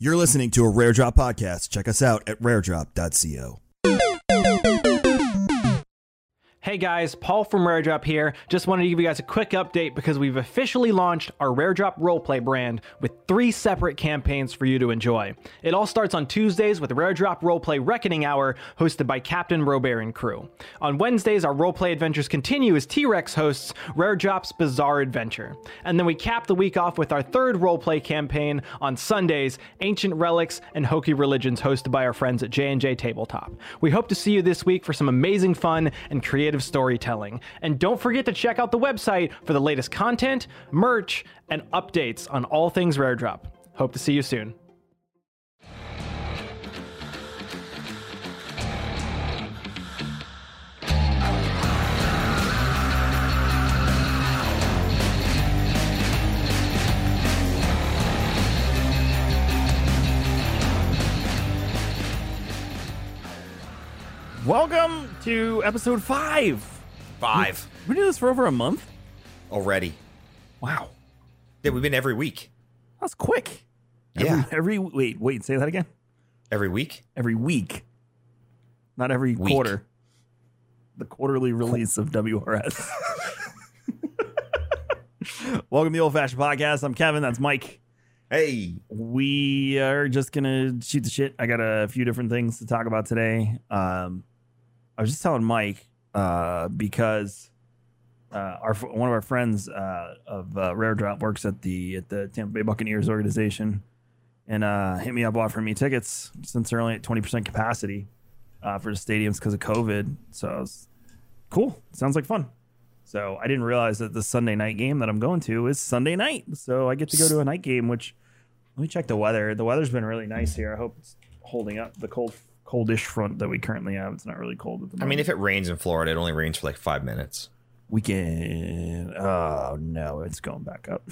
You're listening to a Rare Drop podcast. Check us out at raredrop.co. Hey guys, Paul from Rare Drop here. Just wanted to give you guys a quick update because we've officially launched our Rare Drop roleplay brand with three separate campaigns for you to enjoy. It all starts on Tuesdays with Rare Drop Roleplay Reckoning Hour, hosted by Captain Robert and crew. On Wednesdays, our roleplay adventures continue as T Rex hosts Rare Drop's Bizarre Adventure. And then we cap the week off with our third roleplay campaign on Sundays, Ancient Relics and Hokey Religions, hosted by our friends at J&J Tabletop. We hope to see you this week for some amazing fun and creative storytelling. And don't forget to check out the website for the latest content, merch, and updates on all things Rare Drop. Hope to see you soon. Welcome to episode five. Five We do this for over a month. already. Wow, Yeah, we've been every week. that's quick. Yeah. Every, every wait, wait, say that again. Every week? Every week, not every Week. quarter. The quarterly release of WRS. Welcome to the Old Fashioned Podcast. I'm Kevin. That's Mike. Hey. We are just gonna shoot the shit. I got a few different things to talk about today. Um, I was just telling Mike uh, because uh, our one of our friends uh, of uh, Rare Drop works at the at the Tampa Bay Buccaneers organization, and uh, hit me up offering me tickets since they're only at twenty percent capacity uh, for the stadiums because of COVID. So I was cool. Sounds like fun. So I didn't realize that the Sunday night game that I'm going to is Sunday night. So I get to go to a night game, which let me check the weather. The weather's been really nice here. I hope it's holding up. The cold, coldish front that we currently have. It's not really cold at the moment. I mean, if it rains in Florida, it only rains for like five minutes. we can. Oh no, it's going back up.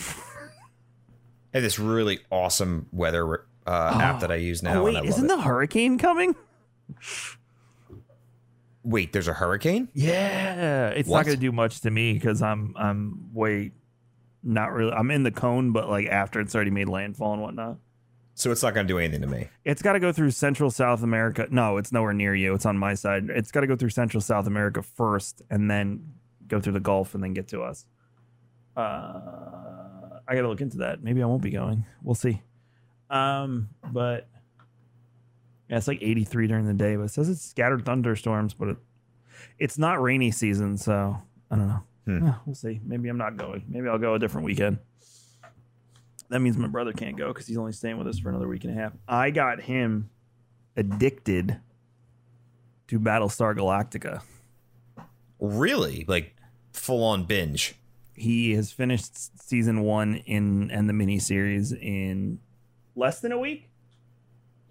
I have this really awesome weather uh, app that I use now. oh wait, isn't it. the hurricane coming? Wait, there's a hurricane? Yeah, it's What? not going to do much to me because I'm I'm way not really. I'm in the cone, but like after it's already made landfall and whatnot. So it's not going to do anything to me. It's got to go through Central South America. No, it's nowhere near you. It's on my side. It's got to go through Central South America first, and then go through the Gulf, and then get to us. Uh, I got to look into that. Maybe I won't be going. We'll see. Um, but yeah, it's like 83 during the day, but it says it's scattered thunderstorms, but it, it's not rainy season, so I don't know. Hmm. Yeah, we'll see. Maybe I'm not going. Maybe I'll go a different weekend. That means my brother can't go because he's only staying with us for another week and a half. I got him addicted to Battlestar Galactica. Really? Like full on binge. He has finished season one in and the miniseries in less than a week.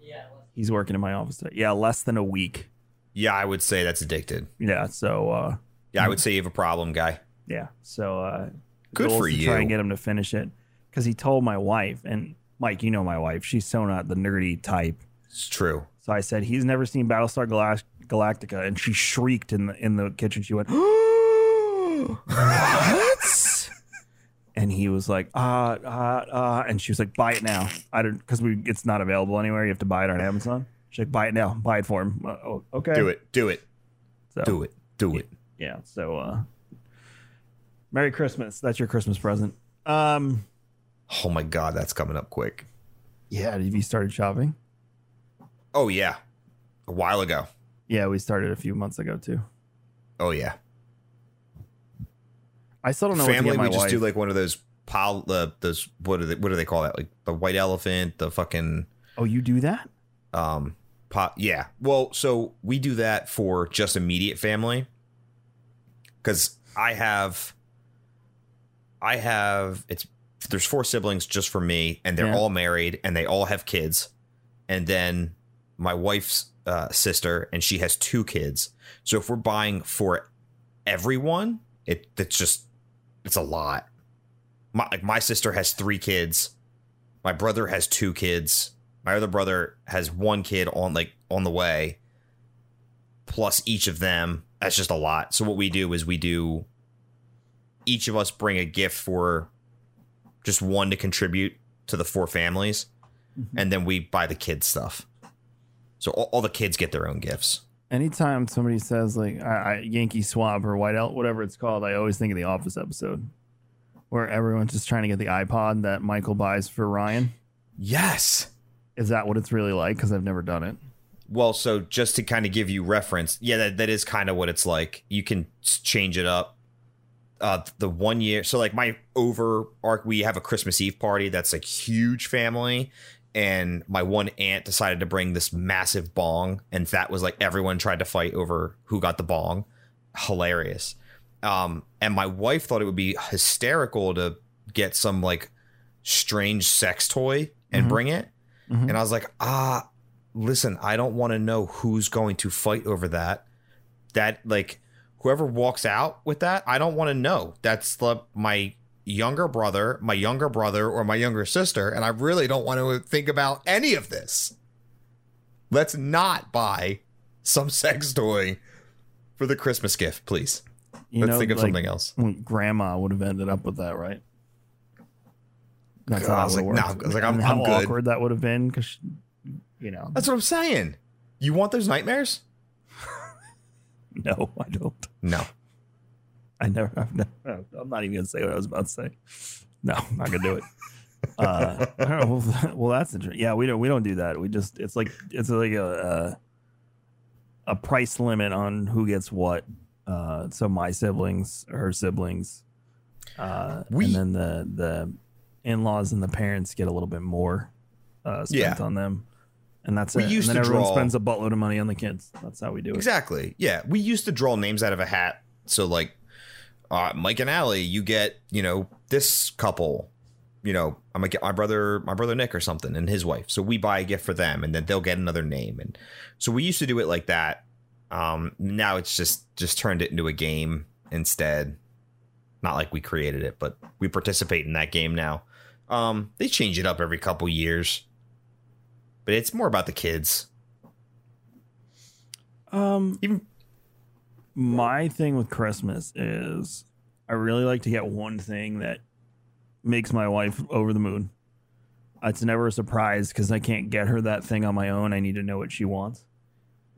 Yeah, he's working in my office today. Yeah, less than a week. Yeah, I would say that's addicted. Yeah, so uh, Yeah, I would say you have a problem, guy. yeah, so uh, Good for is to Try you. and get him to finish it because he told my wife and Mike, you know my wife. She's so not the nerdy type. It's true. So I said he's never seen Battlestar Galact- Galactica, and she shrieked in the in the kitchen. She went, "What?" and he was like, "Ah, ah, ah," and she was like, "Buy it now." I don't because we it's not available anywhere. You have to buy it on Amazon. She's like, "Buy it now. Buy it for him." Uh, oh, okay. Do it. Do it. So, Do it. Do it. Yeah. So, uh, Merry Christmas. That's your Christmas present. Um. Oh my God, that's coming up quick. Yeah. Have you started shopping? Oh, yeah. A while ago. Yeah, we started a few months ago too. Oh, yeah. I still don't know Family, we just wife. do like one of those pol uh, those what do they what do they call that? Like the white elephant, the fucking oh, you do that? um pot yeah. Well, so we do that for just immediate family. Cuz I have I have it's there's four siblings just for me and they're Yeah. all married and they all have kids. And then my wife's uh, sister and she has two kids. So if we're buying for everyone, it it's just it's a lot. My like my sister has three kids. My brother has two kids. My other brother has one kid on like on the way. Plus each of them. That's just a lot. So what we do is we do each of us bring a gift for just one to contribute to the four families. Mm-hmm. and then we buy the kids stuff. So all, all the kids get their own gifts. Anytime somebody says like I, I, Yankee Swap or White Out, whatever it's called, I always think of the Office episode where everyone's just trying to get the iPod that Michael buys for Ryan. Yes. Is that what it's really like? Because I've never done it. Well, so just to kind of give you reference, yeah, that, that is kind of what it's like. You can change it up. Uh, the one year, so like my over arc, we have a Christmas Eve party that's like huge family, and my one aunt decided to bring this massive bong, and that was like everyone tried to fight over who got the bong. Hilarious. Um, and my wife thought it would be hysterical to get some like strange sex toy and Mhm. bring it. Mhm. And I was like, ah, listen, I don't want to know who's going to fight over that. That like whoever walks out with that, I don't want to know. That's the my younger brother, my younger brother, or my younger sister, and I really don't want to think about any of this. Let's not buy some sex toy for the Christmas gift, please. You Let's know, think of like, something else. Grandma would have ended up with that, right? That's God, I how was like, no. I was like, I'm- how I'm good. awkward that would have been because, you know, That's what I'm saying. You want those nightmares? no, I don't. No. I never, I've never. I'm not even gonna say what I was about to say. No, I'm not gonna do it. Uh, know, well, well, that's interesting. Yeah, we don't we don't do that. We just it's like it's like a a, a price limit on who gets what. Uh, so my siblings, her siblings, uh, We- and then the the in laws and the parents get a little bit more uh, spent Yeah. on them, and that's We it. used and then to everyone draw- spends a buttload of money on the kids. That's how we do it. Exactly. Yeah. We used to draw names out of a hat. So like uh, Mike and Allie, you get, you know, this couple. You know, I'm gonna get my brother, my brother Nick or something, and his wife. So we buy a gift for them, and then they'll get another name. And so we used to do it like that. Um, now it's just just turned it into a game instead. Not like we created it, but we participate in that game now. Um, they change it up every couple years, but it's more about the kids. Um, Even my thing with Christmas is I really like to get one thing that makes my wife over the moon. It's never a surprise because I can't get her that thing on my own. I need to know what she wants.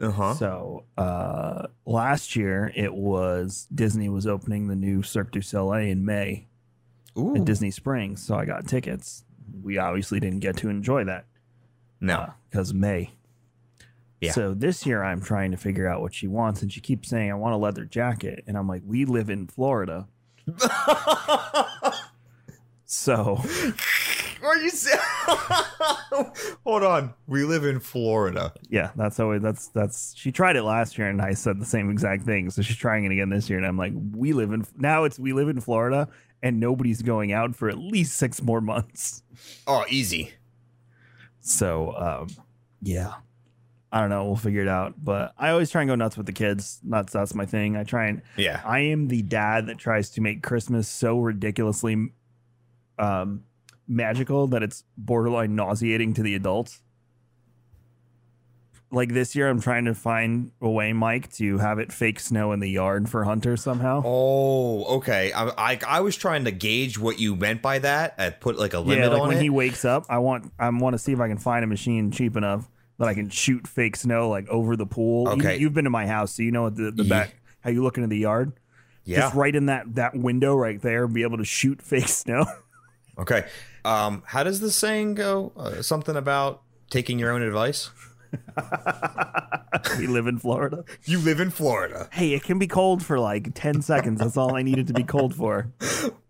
uh huh. So uh, last year it was Disney was opening the new Cirque du Soleil in May Ooh, at Disney Springs, so I got tickets. We obviously didn't get to enjoy that no. Uh, because May. Yeah. So this year I'm trying to figure out what she wants, and she keeps saying I want a leather jacket, and I'm like, we live in Florida, so Are you se- Hold on. We live in Florida. yeah, that's it, that's that's. She tried it last year, and I said the same exact thing. So she's trying it again this year, and I'm like, we live in now. It's we live in Florida, and nobody's going out for at least six more months. Oh, easy. So um, yeah. I don't know. We'll figure it out. But I always try and go nuts with the kids. That's that's my thing. I try and Yeah. I am the dad that tries to make Christmas so ridiculously um, magical that it's borderline nauseating to the adults. Like this year, I'm trying to find a way, Mike, to have it fake snow in the yard for Hunter somehow. Oh, okay. I, I I was trying to gauge what you meant by that. I put like a limit yeah, like on when it. he wakes up, I want I want to see if I can find a machine cheap enough that I can shoot fake snow like over the pool. You- Okay. you've been to my house, so you know the the back how you look into the yard. yeah. Just right in that that window right there, be able to shoot fake snow. Okay. Um, how does the saying go? Uh, something about taking your own advice. we live in Florida. You live in Florida. Hey, it can be cold for like ten seconds. That's all I needed to be cold for.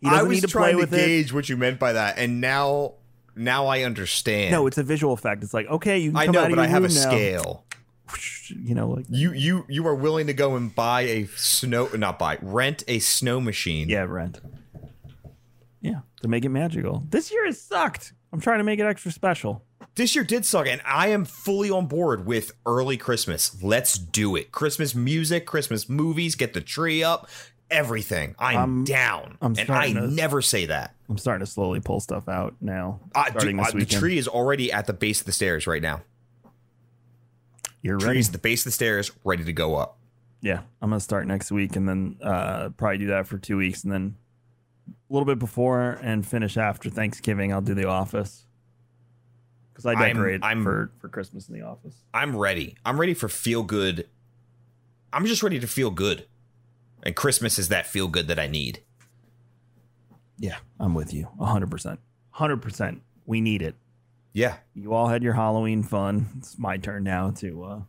I was need to trying to with it. gauge what you meant by that, and now now I understand. No, it's a visual effect. It's like okay, you can I come know, but I have a now. scale. You know, like You you you are willing to go and buy a snow not buy rent a snow machine. yeah, rent. Yeah, to make it magical. This year has sucked. I'm trying to make it extra special. This year did suck, and I am fully on board with early Christmas. Let's do it. Christmas music, Christmas movies, get the tree up, everything. I'm I'm- down. I'm and I to- never say that. I'm starting to slowly pull stuff out now. Uh, starting dude, this uh, the tree is already at the base of the stairs right now. You're ready. At the base of the stairs, ready to go up. Yeah, I'm gonna start next week and then uh, probably do that for two weeks and then a little bit before and finish after Thanksgiving. I'll do The Office because I I'm- decorate I'm- for for Christmas in the office. I'm ready. I'm ready for feel good. I'm just ready to feel good. And Christmas is that feel good that I need. Yeah, I'm with you, hundred percent, hundred percent. We need it. Yeah. You all had your Halloween fun. It's my turn now to uh,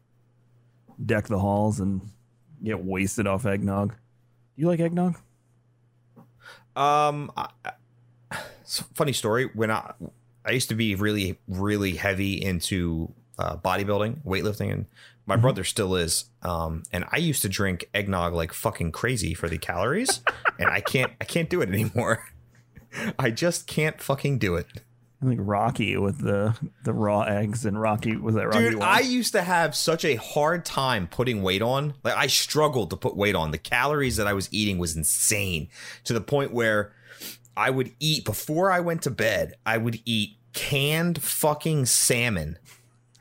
deck the halls and get wasted off eggnog. Do you like eggnog? Um, I, I- funny story. When I I used to be really really heavy into uh, bodybuilding, weightlifting, and my brother still is. Um, and I used to drink eggnog like fucking crazy for the calories, and I can't I can't do it anymore. I just can't fucking do it. I think Rocky with the the raw eggs and Rocky was that Rocky Dude, one? I used to have such a hard time putting weight on. Like I struggled to put weight on. The calories that I was eating was insane to the point where I would eat before I went to bed. I would eat canned fucking salmon.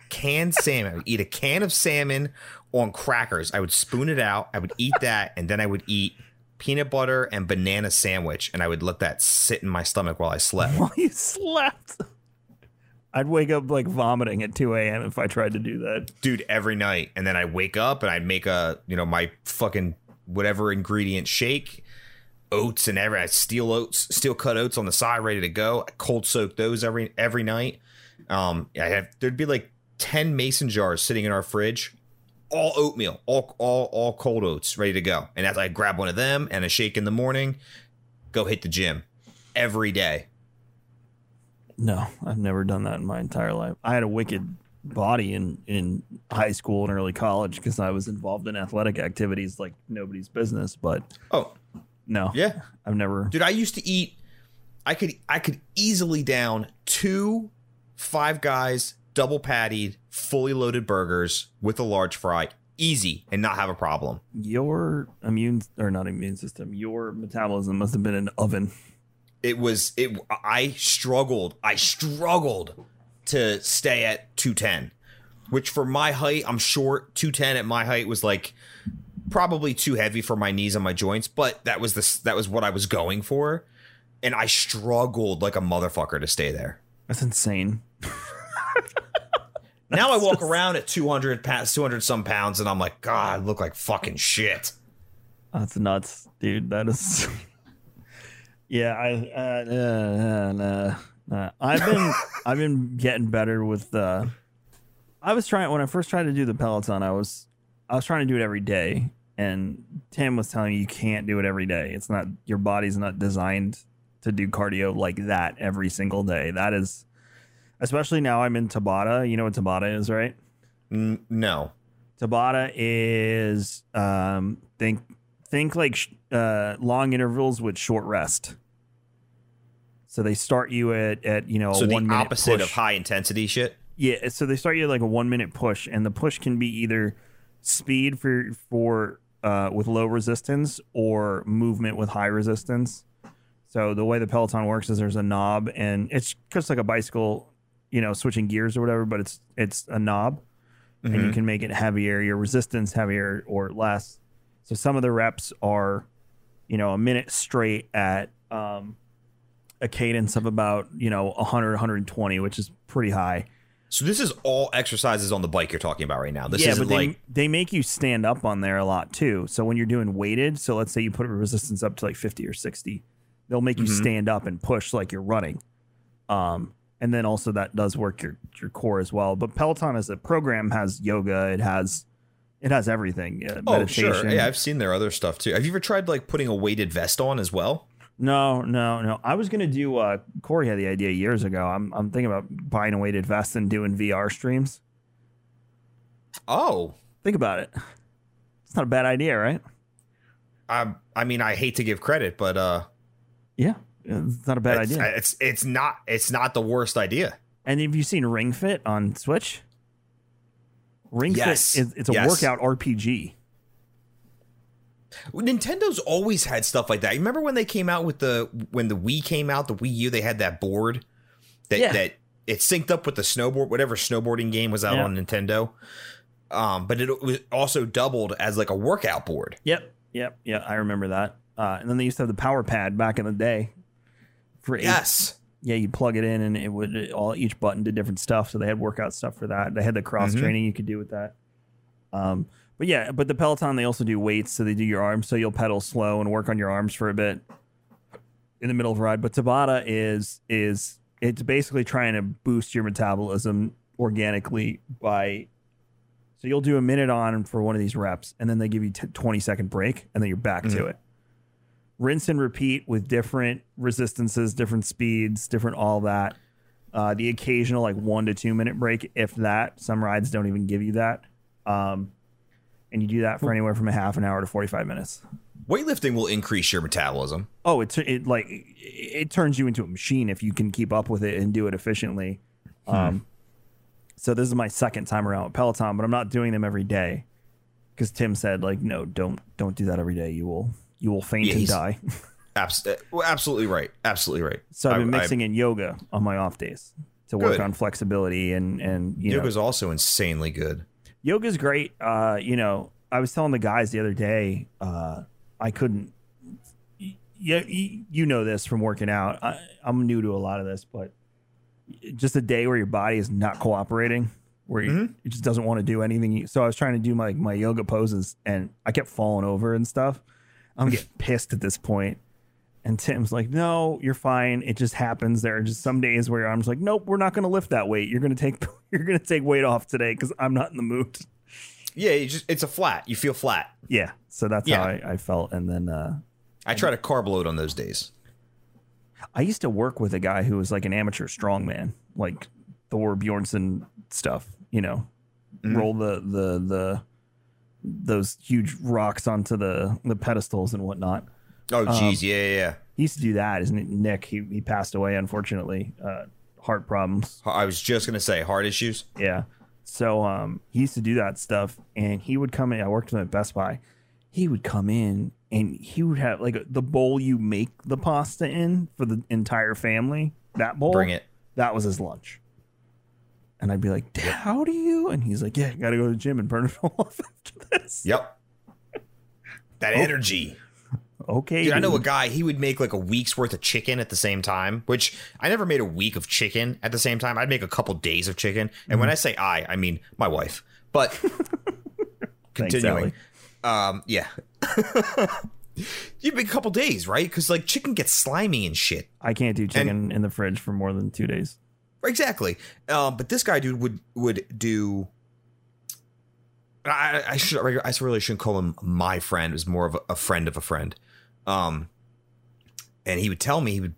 Canned salmon. I would eat a can of salmon on crackers. I would spoon it out. I would eat that and then I would eat peanut butter and banana sandwich and I would let that sit in my stomach while I slept. while you slept. I'd wake up like vomiting at 2 a.m. if I tried to do that. dude every night and then i wake up and i'd make a you know my fucking whatever ingredient shake oats and every i steel oats steel cut oats on the side ready to go I cold soak those every every night um i have there'd be like 10 mason jars sitting in our fridge all oatmeal all all all cold oats ready to go and as i grab one of them and a shake in the morning go hit the gym every day No, I've never done that in my entire life. I had a wicked body in in high school and early college because I was involved in athletic activities like nobody's business. But oh no, yeah I've never. Dude, I used to eat. I could I could easily down two Five Guys double pattied, fully loaded burgers with a large fry, easy, and not have a problem. Your immune or not immune system, your metabolism must have been an oven. It was it. I struggled. I struggled to stay at two ten, which for my height, I'm short. Two ten at my height was like probably too heavy for my knees and my joints, but that was the that was what I was going for, and I struggled like a motherfucker to stay there. That's insane. Now I walk around at 200 pounds, 200 some pounds, and I'm like, God, I look like fucking shit. That's nuts, dude. That is. yeah, I. Uh, uh, uh, uh, I've been I've been getting better with. Uh, I was trying when I first tried to do the Peloton. I was I was trying to do it every day, and Tim was telling me you can't do it every day. It's not your body's not designed to do cardio like that every single day. That is, especially now I'm in Tabata. You know what Tabata is, right? No. Tabata is um, think think like sh- uh, long intervals with short rest. So they start you at at you know So a the one minute opposite push. of high intensity shit. Yeah, so they start you at like a one minute push, and the push can be either speed for for uh, with low resistance or movement with high resistance. So the way the Peloton works is there's a knob, and it's just like a bicycle, you know, switching gears or whatever, but it's it's a knob, and you can make it heavier, your resistance heavier or less. So some of the reps are, you know, a minute straight at um, a cadence of about you know 100 120, which is pretty high. So this is all exercises on the bike you're talking about right now. This yeah, isn't but they, like they make you stand up on there a lot too. So when you're doing weighted, so let's say you put a resistance up to like 50 or 60, they'll make you Mm-hmm. stand up and push like you're running. Um, and then also that does work your your core as well. But Peloton as a program has yoga, it has it has everything. Uh, oh meditation. sure, yeah, I've seen their other stuff too. Have you ever tried like putting a weighted vest on as well? No, no, no. I was gonna do. Uh, Corey had the idea years ago. I'm I'm thinking about buying a weighted vest and doing VR streams. Oh, Think about it. It's not a bad idea, right? I I mean I hate to give credit, but uh, Yeah, it's not a bad it's, idea. it's it's not it's not the worst idea. And have you seen Ring Fit on Switch? Ring Yes. Fit is it's a Yes. workout RPG. Nintendo's always had stuff like that. You remember when they came out with the when the Wii came out, the Wii U, they had that board that Yeah. that it synced up with the snowboard, whatever snowboarding game was out Yeah. on Nintendo. Um, but it was also doubled as like a workout board. Yep, yep, yeah. I remember that. Uh, and then they used to have the Power Pad back in the day. For eight, Yes, yeah, you plug it in and it would it all each button did different stuff. So they had workout stuff for that. They had the cross Mhm. training you could do with that. Um, but yeah, but the Peloton they also do weights, so they do your arms. So you'll pedal slow and work on your arms for a bit in the middle of a ride. But Tabata is is it's basically trying to boost your metabolism organically by. So you'll do a minute on for one of these reps, and then they give you t- twenty second break, and then you're back to Mhm. it rinse and repeat with different resistances, different speeds, different all that. Uh, the occasional like one to two minute break, if that. Some rides don't even give you that. Um, and you do that for anywhere from a half an hour to 45 minutes. Weightlifting will increase your metabolism. Oh, it's it like it turns you into a machine if you can keep up with it and do it efficiently. Um, so this is my second time around with Peloton, but I'm not doing them every day because Tim said like, no, don't don't do that every day. You will you will faint Yeah, and die. Abs- uh, absolutely right. Absolutely right. So I've been I- I- mixing in yoga on my off days to work Good. on flexibility and and you know yoga's also insanely good. Yoga's great. Uh, you know, I was telling the guys the other day, uh, I couldn't. Yeah, you, you know this from working out. I, I'm new to a lot of this, but just a day where your body is not cooperating, where you, Mhm. it just doesn't want to do anything. So I was trying to do my my yoga poses, and I kept falling over and stuff. I'm getting pissed at this point. And Tim's like, "No, you're fine. It just happens. There are just some days where I'm just like, nope, we're not going to lift that weight. You're going to take you're going to take weight off today because I'm not in the mood." Yeah, just it's a flat. You feel flat. Yeah, so that's Yeah. how I, I felt. And then uh, I try to carb load on those days. I used to work with a guy who was like an amateur strongman, like Thor Bjornsson stuff. You know, Mhm. roll the the the those huge rocks onto the the pedestals and whatnot. Oh, Um, geez, yeah, yeah, yeah. He used to do that. Isn't it? Nick? He he passed away unfortunately. Uh, heart problems. I was just gonna say heart issues. Yeah. So um, he used to do that stuff, and he would come in. I worked with him at Best Buy. He would come in, and he would have like the bowl you make the pasta in for the entire family. That bowl, Bring it. That was his lunch. And I'd be like, "Dad, "How do you?" And he's like, "Yeah, got to go to the gym and burn it all off after this." Yep. That Oh. energy. Okay, Dude, I know a guy, he would make like a week's worth of chicken at the same time, which I never made a week of chicken at the same time. I'd make a couple days of chicken. And Mm-hmm. when I say I, I mean my wife. But continuing. Allie. Um, yeah. You'd make a couple days, right? Because like chicken gets slimy and shit. I can't do chicken in the fridge for more than two days. Exactly. Um, but this guy, dude, would would do. I, I should. I really shouldn't call him my friend. It was more of a, a friend of a friend. Um, and he would tell me he would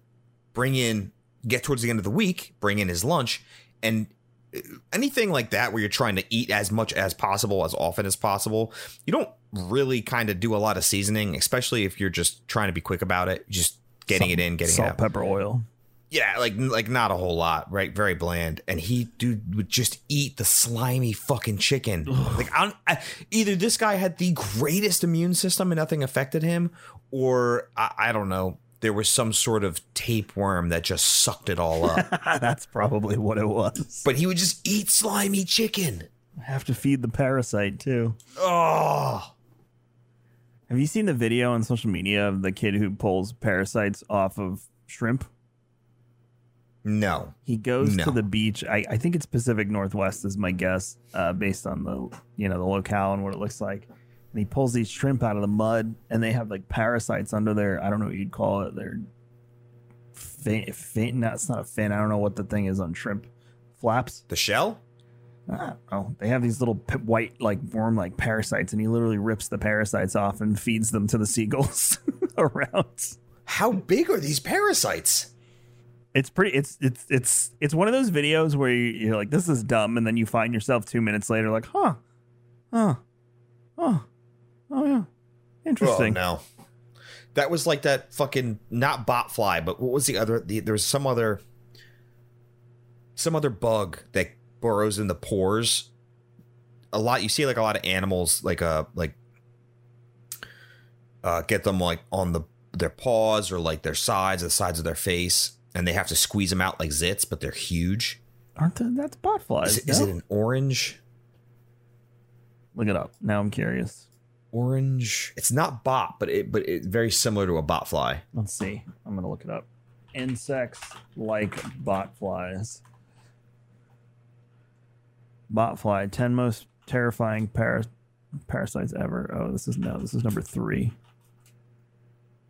bring in, get towards the end of the week, bring in his lunch, and uh, anything like that where you're trying to eat as much as possible, as often as possible. You don't really kind of do a lot of seasoning, especially if you're just trying to be quick about it. Just getting it in, getting it salt, out. pepper, oil. Yeah, like like not a whole lot, right? Very bland. And he dude would just eat the slimy fucking chicken. Like I, I, either this guy had the greatest immune system and nothing affected him, or I, I don't know. There was some sort of tapeworm that just sucked it all up. That's probably what it was. but he would just eat slimy chicken. I have to feed the parasite too. Oh, Have you seen the video on social media of the kid who pulls parasites off of shrimp? No. He goes No. to the beach. I, I think it's Pacific Northwest is my guess, uh, based on the you know the locale and what it looks like. And he pulls these shrimp out of the mud, and they have like parasites under their I don't know what you'd call it. Their fin, fin. That's not a fin. I don't know what the thing is on shrimp. Flaps. The shell? Oh. They have these little white like worm like parasites, and he literally rips the parasites off and feeds them to the seagulls around. How big are these parasites? It's pretty it's it's it's it's one of those videos where you- you're like this is dumb and then you find yourself two minutes later like huh huh oh oh yeah interesting Oh, no. That was like that fucking not botfly, but what was the other? The, there was some other, some other bug that burrows in the pores. A lot you see like a lot of animals like uh like uh get them like on the their paws or like their sides, the sides of their face, and they have to squeeze them out like zits, but they're huge. aren't they, that's botflies Is, it- is no? it an orange? look it up now i'm curious Orange. It's not bot, but it but it's very similar to a botfly. let's see i'm gonna look it up insects like bot flies. Botfly, 10 most terrifying para- parasites ever. Oh, this is no, this is number three.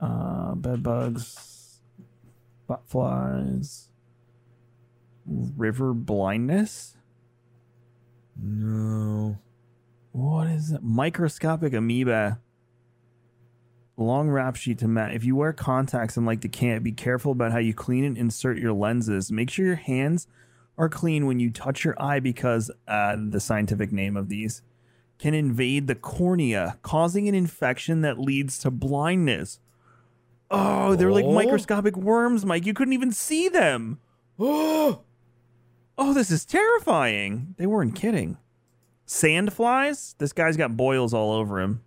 Uh, bed bugs, bot flies, river blindness. No. What is it? Microscopic amoeba. Long wrap sheet to mat. If you wear contacts and like to camp, be careful about how you clean and insert your lenses. Make sure your hands are clean when you touch your eye because uh, the scientific name of these can invade the cornea, causing an infection that leads to blindness. Oh, they're like Oh. microscopic worms, Mike. You couldn't even see them. Oh, this is terrifying. They weren't kidding. Sand flies? This guy's got boils all over him.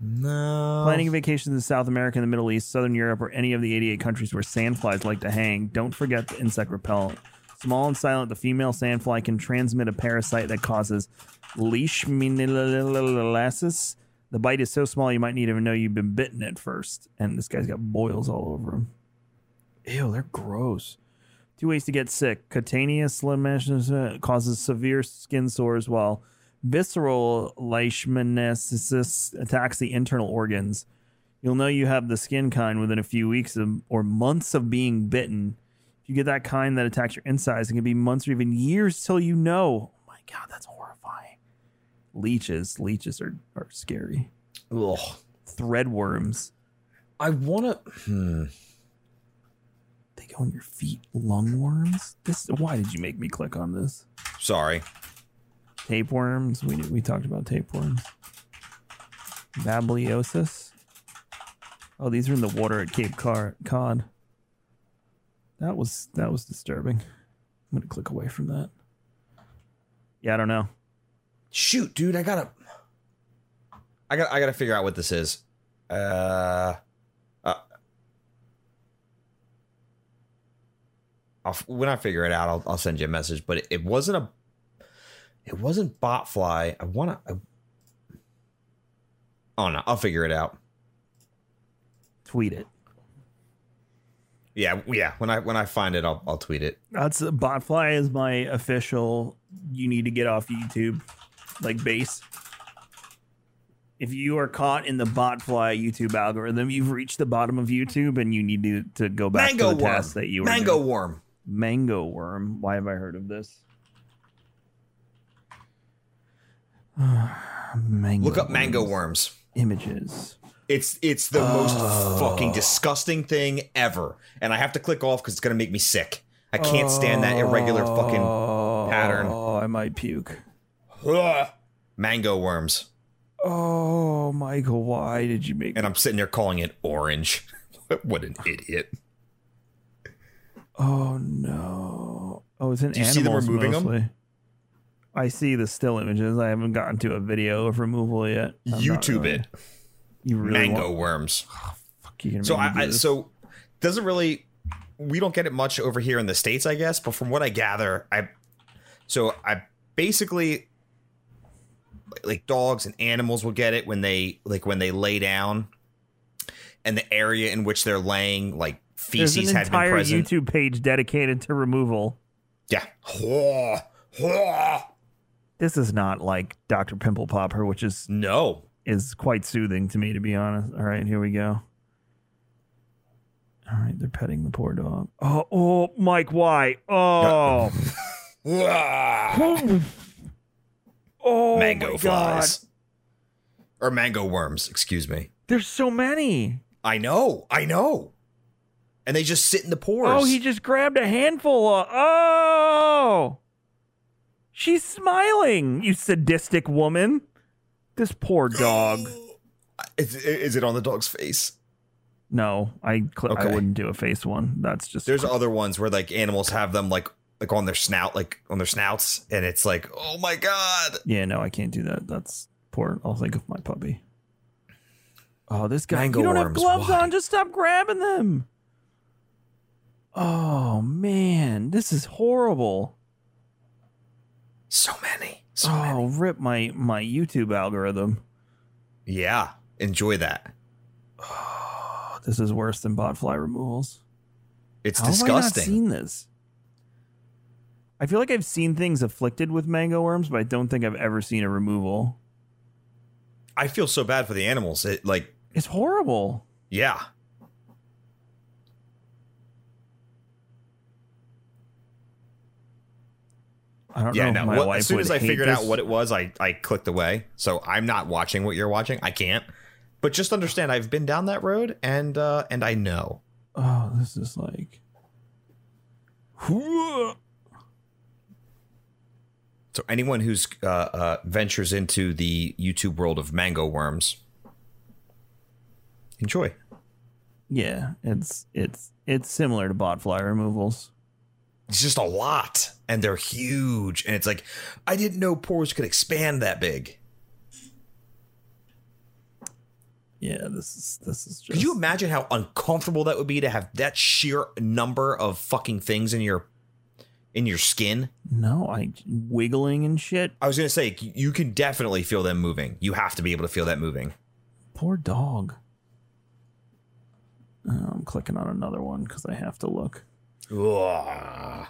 no. Planning vacations in South America and the Middle East, Southern Europe, or any of the 88 countries where sandflies like to hang, don't forget the insect repellent. Small and silent, the female sandfly can transmit a parasite that causes leishmaniasis. The bite is so small you might not even know you've been bitten at first. And this guy's got boils all over him. Ew, they're gross. Two ways to get sick. Cutaneous leishmaniasis uh, causes severe skin sores, while visceral leishmaniasis attacks the internal organs. You'll know you have the skin kind within a few weeks of, or months of being bitten. If you get that kind that attacks your insides, it can be months or even years till you know. Oh my god, that's horrifying. Leeches, leeches are, are scary. Ugh. Threadworms, I want to. Hmm. they go in your feet. Lungworms. This. Why did you make me click on this? Sorry. Tapeworms. We we talked about tapeworms. Babesiosis. Oh, these are in the water at Cape Car- Cod. That was that was disturbing. I'm gonna click away from that. Yeah, I don't know. Shoot, dude, I gotta. I got. I gotta figure out what this is. Uh. uh I'll, when I figure it out, I'll, I'll send you a message. But it, it wasn't a. It wasn't botfly. I want to. Oh no, I'll figure it out. Tweet it. Yeah, yeah. When I when I find it, I'll I'll tweet it. That's Botfly is my official. You need to get off YouTube, like base. If you are caught in the Botfly YouTube algorithm, you've reached the bottom of YouTube, and you need to, to go back Mango to the worm. task that you were Mango doing. worm. Mango worm. Why have I heard of this? mango Look up mango worms. worms. images. It's it's the most Oh. fucking disgusting thing ever, and I have to click off because it's gonna make me sick. I can't stand that irregular fucking pattern. Oh, I might puke. Ugh. mango worms, Oh, Michael, why did you make? and I'm sitting there calling it orange. what an idiot! Oh no! Oh, it's Do you animals see them removing 'em? mostly. I see the still images. I haven't gotten to a video of removal yet. I'm YouTube really- it, You really mango Want, worms. Oh, fuck, you So I, I so doesn't really we don't get it much over here in the states, I guess. But from what I gather, I so I basically like dogs and animals will get it when they like when they lay down, and the area in which they're laying like feces an had been entire present. YouTube page dedicated to removal. Yeah. This is not like Dr. Pimple Popper, which is No. is quite soothing to me, to be honest. All right, here we go. All right, they're petting the poor dog. Oh, oh, Mike, why? Oh, oh, mango my God. flies. Or mango worms, excuse me. There's so many. I know, I know. And they just sit in the pores. Oh, he just grabbed a handful of. Oh, she's smiling. You sadistic woman. This poor dog. Is, is it on the dog's face? No, I cl- I Okay. wouldn't do a face one. That's just There's other ones where like animals have them like like on their snout, like on their snouts, and it's like, oh my god. Yeah, no, I can't do that. That's poor. I'll think of my puppy. Oh, this guy. Mango you don't have gloves why? on. Just stop grabbing them. Oh man, this is horrible. So many. So oh, many. rip my my YouTube algorithm. Yeah. Enjoy that. Oh, this is worse than botfly removals. It's How have I not disgusting. seen this? I feel like I've seen things afflicted with mango worms, but I don't think I've ever seen a removal. I feel so bad for the animals. It like, It's horrible. yeah. I don't Yeah, know. no. my Well, wife as soon as I figured this. out what it was, I, I clicked away. So I'm not watching what you're watching. I can't. But just understand, I've been down that road, and uh, and I know. Oh, this is like. So anyone who's uh, uh, ventures into the YouTube world of mango worms, enjoy. Yeah, it's it's it's similar to bot fly removals. It's just a lot, and they're huge. And it's like, I didn't know pores could expand that big. Yeah, this is this is just. Could you imagine how uncomfortable that would be to have that sheer number of fucking things in your in your skin? No, I wiggling and shit. I was gonna say you can definitely feel them moving. You have to be able to feel that moving. Poor dog. Oh, I'm clicking on another one because I have to look. Ugh.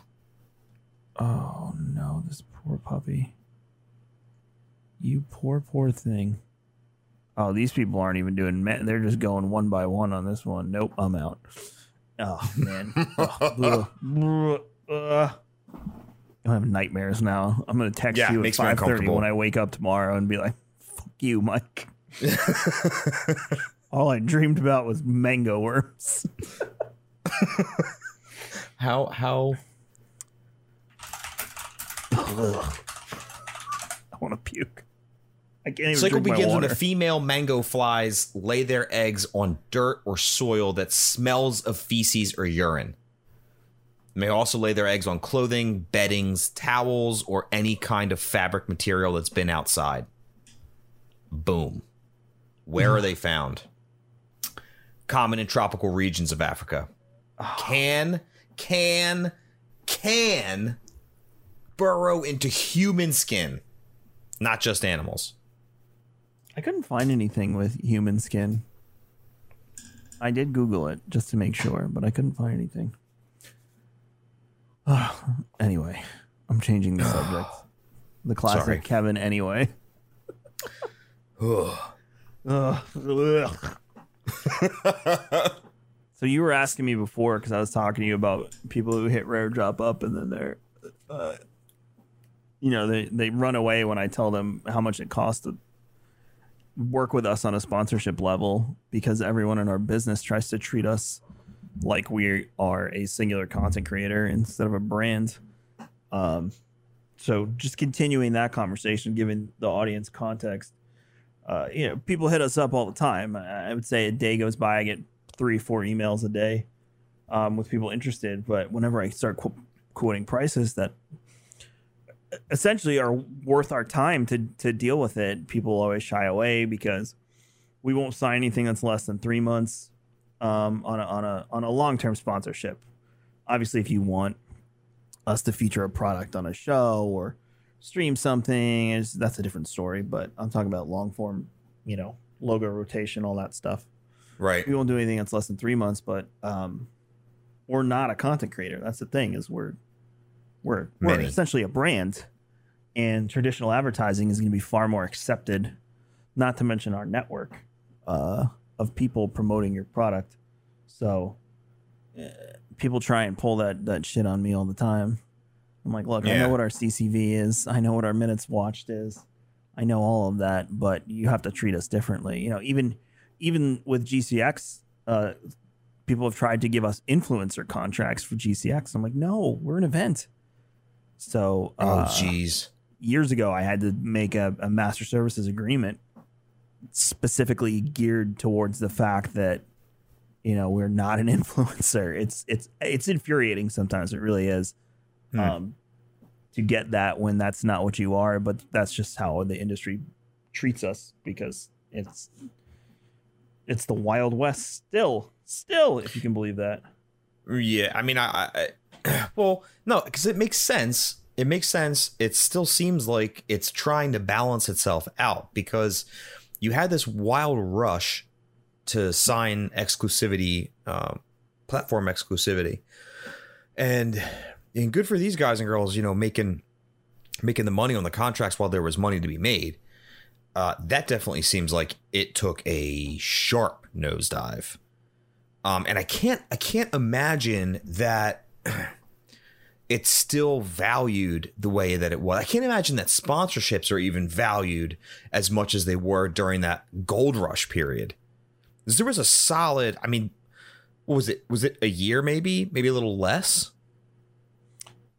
Oh no, this poor puppy. You poor, poor thing. Oh, these people aren't even doing. Ma- they're just going one by one on this one. Nope, I'm out. Oh man, ugh, ugh. I have nightmares now. I'm gonna text Yeah, you at five thirty when I wake up tomorrow and be like, "Fuck you, Mike." All I dreamed about was mango worms. How how Ugh. I want to puke. I can't even cycle drink my begins when water. the female mango flies lay their eggs on dirt or soil that smells of feces or urine. May also lay their eggs on clothing, beddings, towels, or any kind of fabric material that's been outside. Boom. Where are they found? Common in tropical regions of Africa. Can, can, can burrow into human skin, not just animals. I couldn't find anything with human skin. I did Google it just to make sure, but I couldn't find anything. anyway, I'm changing the subject. The classic Sorry. Kevin anyway. So you were asking me before because I was talking to you about people who hit rare drop up and then they're, uh, you know, they they run away when I tell them how much it costs to work with us on a sponsorship level because everyone in our business tries to treat us like we are a singular content creator instead of a brand. Um, so just continuing that conversation, giving the audience context. Uh, you know, people hit us up all the time. I would say a day goes by, I get three, four emails a day um, with people interested. But whenever I start qu- quoting prices that essentially are worth our time to to deal with it, people always shy away because we won't sign anything that's less than three months um, on a on a on a long term sponsorship. Obviously, if you want us to feature a product on a show or stream something, is that's a different story. But I'm talking about long form, you know, logo rotation, all that stuff. Right. We won't do anything that's less than three months, but um, we're not a content creator. That's the thing is we're we're we're essentially a brand, and traditional advertising is going to be far more accepted. Not to mention our network uh, of people promoting your product. So uh, people try and pull that that shit on me all the time. I'm like, look, I know what our CCV is. I know what our minutes watched is. I know all of that, but you have to treat us differently. You know, even even with GCX, uh, people have tried to give us influencer contracts for GCX. I'm like, no, we're an event. So, Oh, uh, jeez. years ago, I had to make a, a master services agreement specifically geared towards the fact that you know we're not an influencer. It's it's it's infuriating sometimes. It really is. Hmm. Um, to get that when that's not what you are, but that's just how the industry treats us because it's it's the wild west still, still, if you can believe that. Yeah, I mean, I, I well, no, because it makes sense. It makes sense. It still seems like it's trying to balance itself out because you had this wild rush to sign exclusivity uh, platform exclusivity, and and good for these guys and girls, you know, making making the money on the contracts while there was money to be made. Uh, that definitely seems like it took a sharp nosedive. Um, and I can't I can't imagine that it's still valued the way that it was. I can't imagine that sponsorships are even valued as much as they were during that gold rush period. There was a solid, I mean, what was it? Was it a year maybe? Maybe a little less?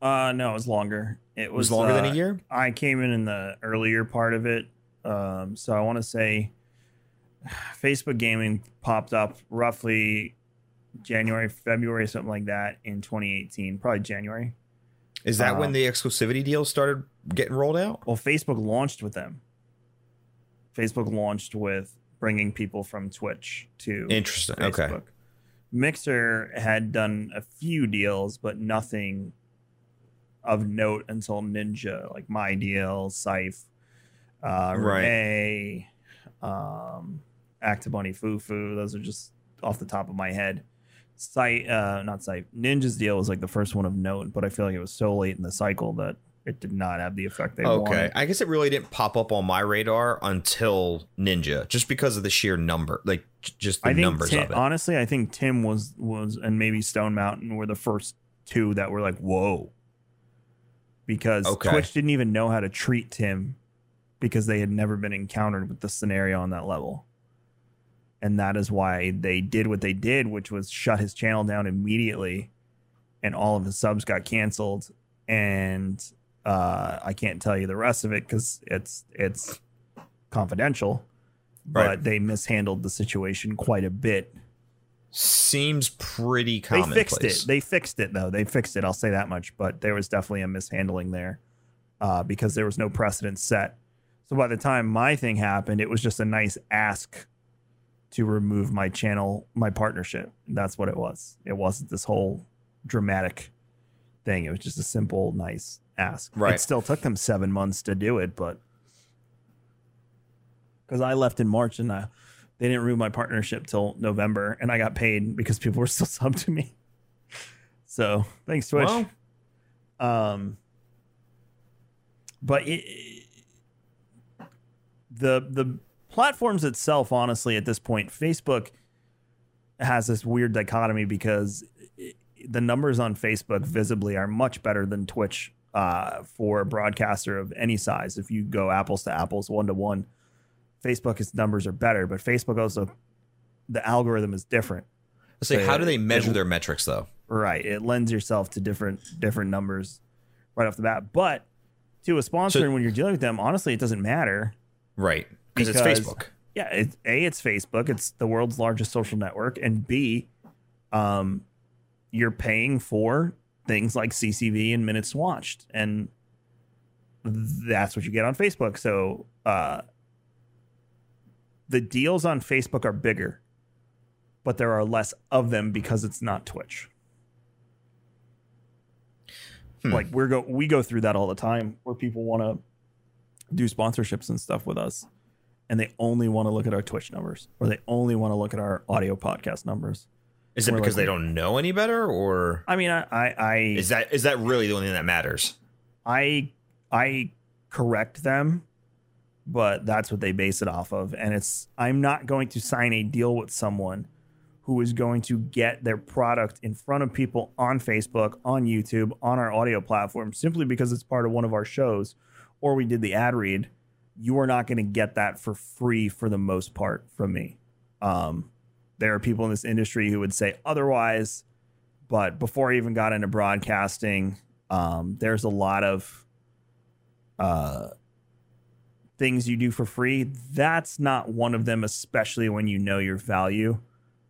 Uh, no, it was longer. It was, was longer uh, than a year? I came in in the earlier part of it. Um, so I want to say Facebook gaming popped up roughly January, February, something like that in 2018, probably January. Is that when Um, the exclusivity deals started getting rolled out? Well, Facebook launched with them. Facebook launched with bringing people from Twitch to Interesting. Okay. Mixer had done a few deals, but nothing of note until Ninja, like My Deal, Scythe, uh, Right. Renee, um, Actabunny Fufu. Those are just off the top of my head. Site, uh, not Site. Ninja's deal was like the first one of note, but I feel like it was so late in the cycle that it did not have the effect they Okay. wanted. I guess it really didn't pop up on my radar until Ninja, just because of the sheer number, like just the I think numbers Tim, of it. honestly, I think Tim was was and maybe Stone Mountain were the first two that were like, whoa. Because Okay. Twitch didn't even know how to treat Tim because they had never been encountered with the scenario on that level. And that is why they did what they did, which was shut his channel down immediately and all of his subs got canceled. And uh, I can't tell you the rest of it because it's it's confidential. But they mishandled the situation quite a bit. Seems pretty common. They fixed it. They fixed it though. They fixed it. I'll say that much. But there was definitely a mishandling there uh, because there was no precedent set. So by the time my thing happened, it was just a nice ask to remove my channel, my partnership. That's what it was. It wasn't this whole dramatic thing. It was just a simple, nice ask. Right. It still took them seven months to do it, but because I left in March and I, they didn't remove my partnership till November, and I got paid because people were still subbed to me. So thanks, Twitch. Well, Um, but it, the the platforms itself, honestly, at this point, Facebook has this weird dichotomy because it, the numbers on Facebook visibly are much better than Twitch uh, for a broadcaster of any size. If you go apples to apples, one to one, Facebook's numbers are better, but Facebook also the algorithm is different. let's say, how do they measure it- their metrics though? Right. It lends yourself to different different numbers right off the bat. But to a sponsor, So- and when you're dealing with them, honestly, it doesn't matter. Right, because it's Facebook. Yeah, it, a it's Facebook. It's the world's largest social network, and b, um, you're paying for things like CCV and minutes watched, and that's what you get on Facebook. So uh, the deals on Facebook are bigger, but there are less of them because it's not Twitch. Hmm. Like we're go we go through that all the time where people want to do sponsorships and stuff with us and they only want to look at our Twitch numbers or they only want to look at our audio podcast numbers. Is it because like- they don't know any better, or I mean, I I I is that is that really the only thing that matters? I, I correct them, but that's what they base it off of. And it's I'm not going to sign a deal with someone who is going to get their product in front of people on Facebook, on YouTube, on our audio platform simply because it's part of one of our shows or we did the ad read. You are not going to get that for free for the most part from me. Um, there are people in this industry who would say otherwise, but before I even got into broadcasting, um, there's a lot of uh, things you do for free. That's not one of them, especially when you know your value.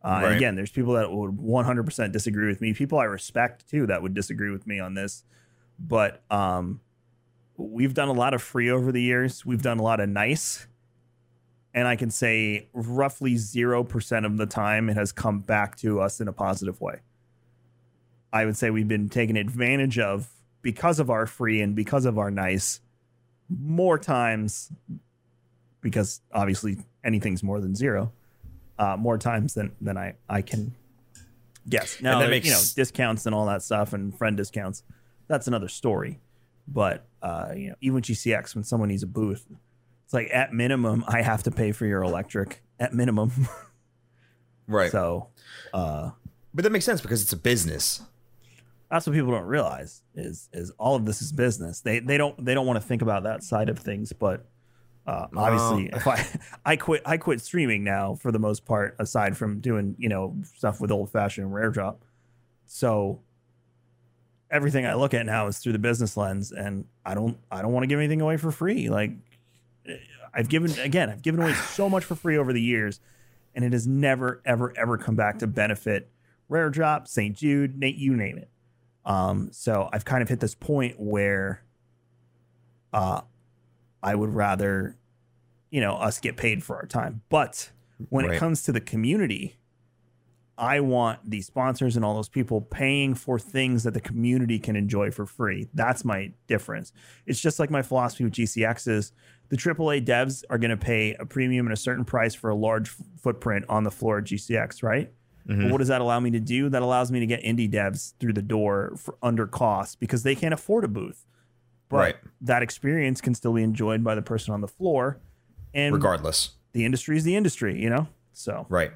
Uh, Right. again, there's people that would 100% disagree with me. People I respect too that would disagree with me on this. But um, we've done a lot of free over the years. We've done a lot of nice. And I can say roughly 0% of the time it has come back to us in a positive way. I would say we've been taken advantage of because of our free and because of our nice more times because obviously anything's more than zero uh, more times than than I I can guess. Now, that you know, discounts and all that stuff and friend discounts, that's another story. But, uh, you know, even with GCX, when someone needs a booth, it's like at minimum, I have to pay for your electric at minimum. Right. so, uh, but that makes sense because it's a business. that's what people don't realize is is all of this is business. They they don't they don't want to think about that side of things, but uh, obviously, if I I quit I quit streaming now for the most part, aside from doing you know stuff with old fashioned rare drop. So everything I look at now is through the business lens, and I don't I don't want to give anything away for free. Like I've given again, I've given away so much for free over the years, and it has never ever ever come back to benefit Rare Drop, St. Jude, Nate, you name it. Um, so I've kind of hit this point where uh I would rather, you know, us get paid for our time. But when it comes to the community, I want the sponsors and all those people paying for things that the community can enjoy for free. That's my difference. It's just like my philosophy with GCX is the AAA devs are going to pay a premium and a certain price for a large f- footprint on the floor of GCX, right? But mm-hmm. what does that allow me to do? That allows me to get indie devs through the door for under cost because they can't afford a booth. But Right. that experience can still be enjoyed by the person on the floor. And Regardless. the industry is the industry, you know? So Right.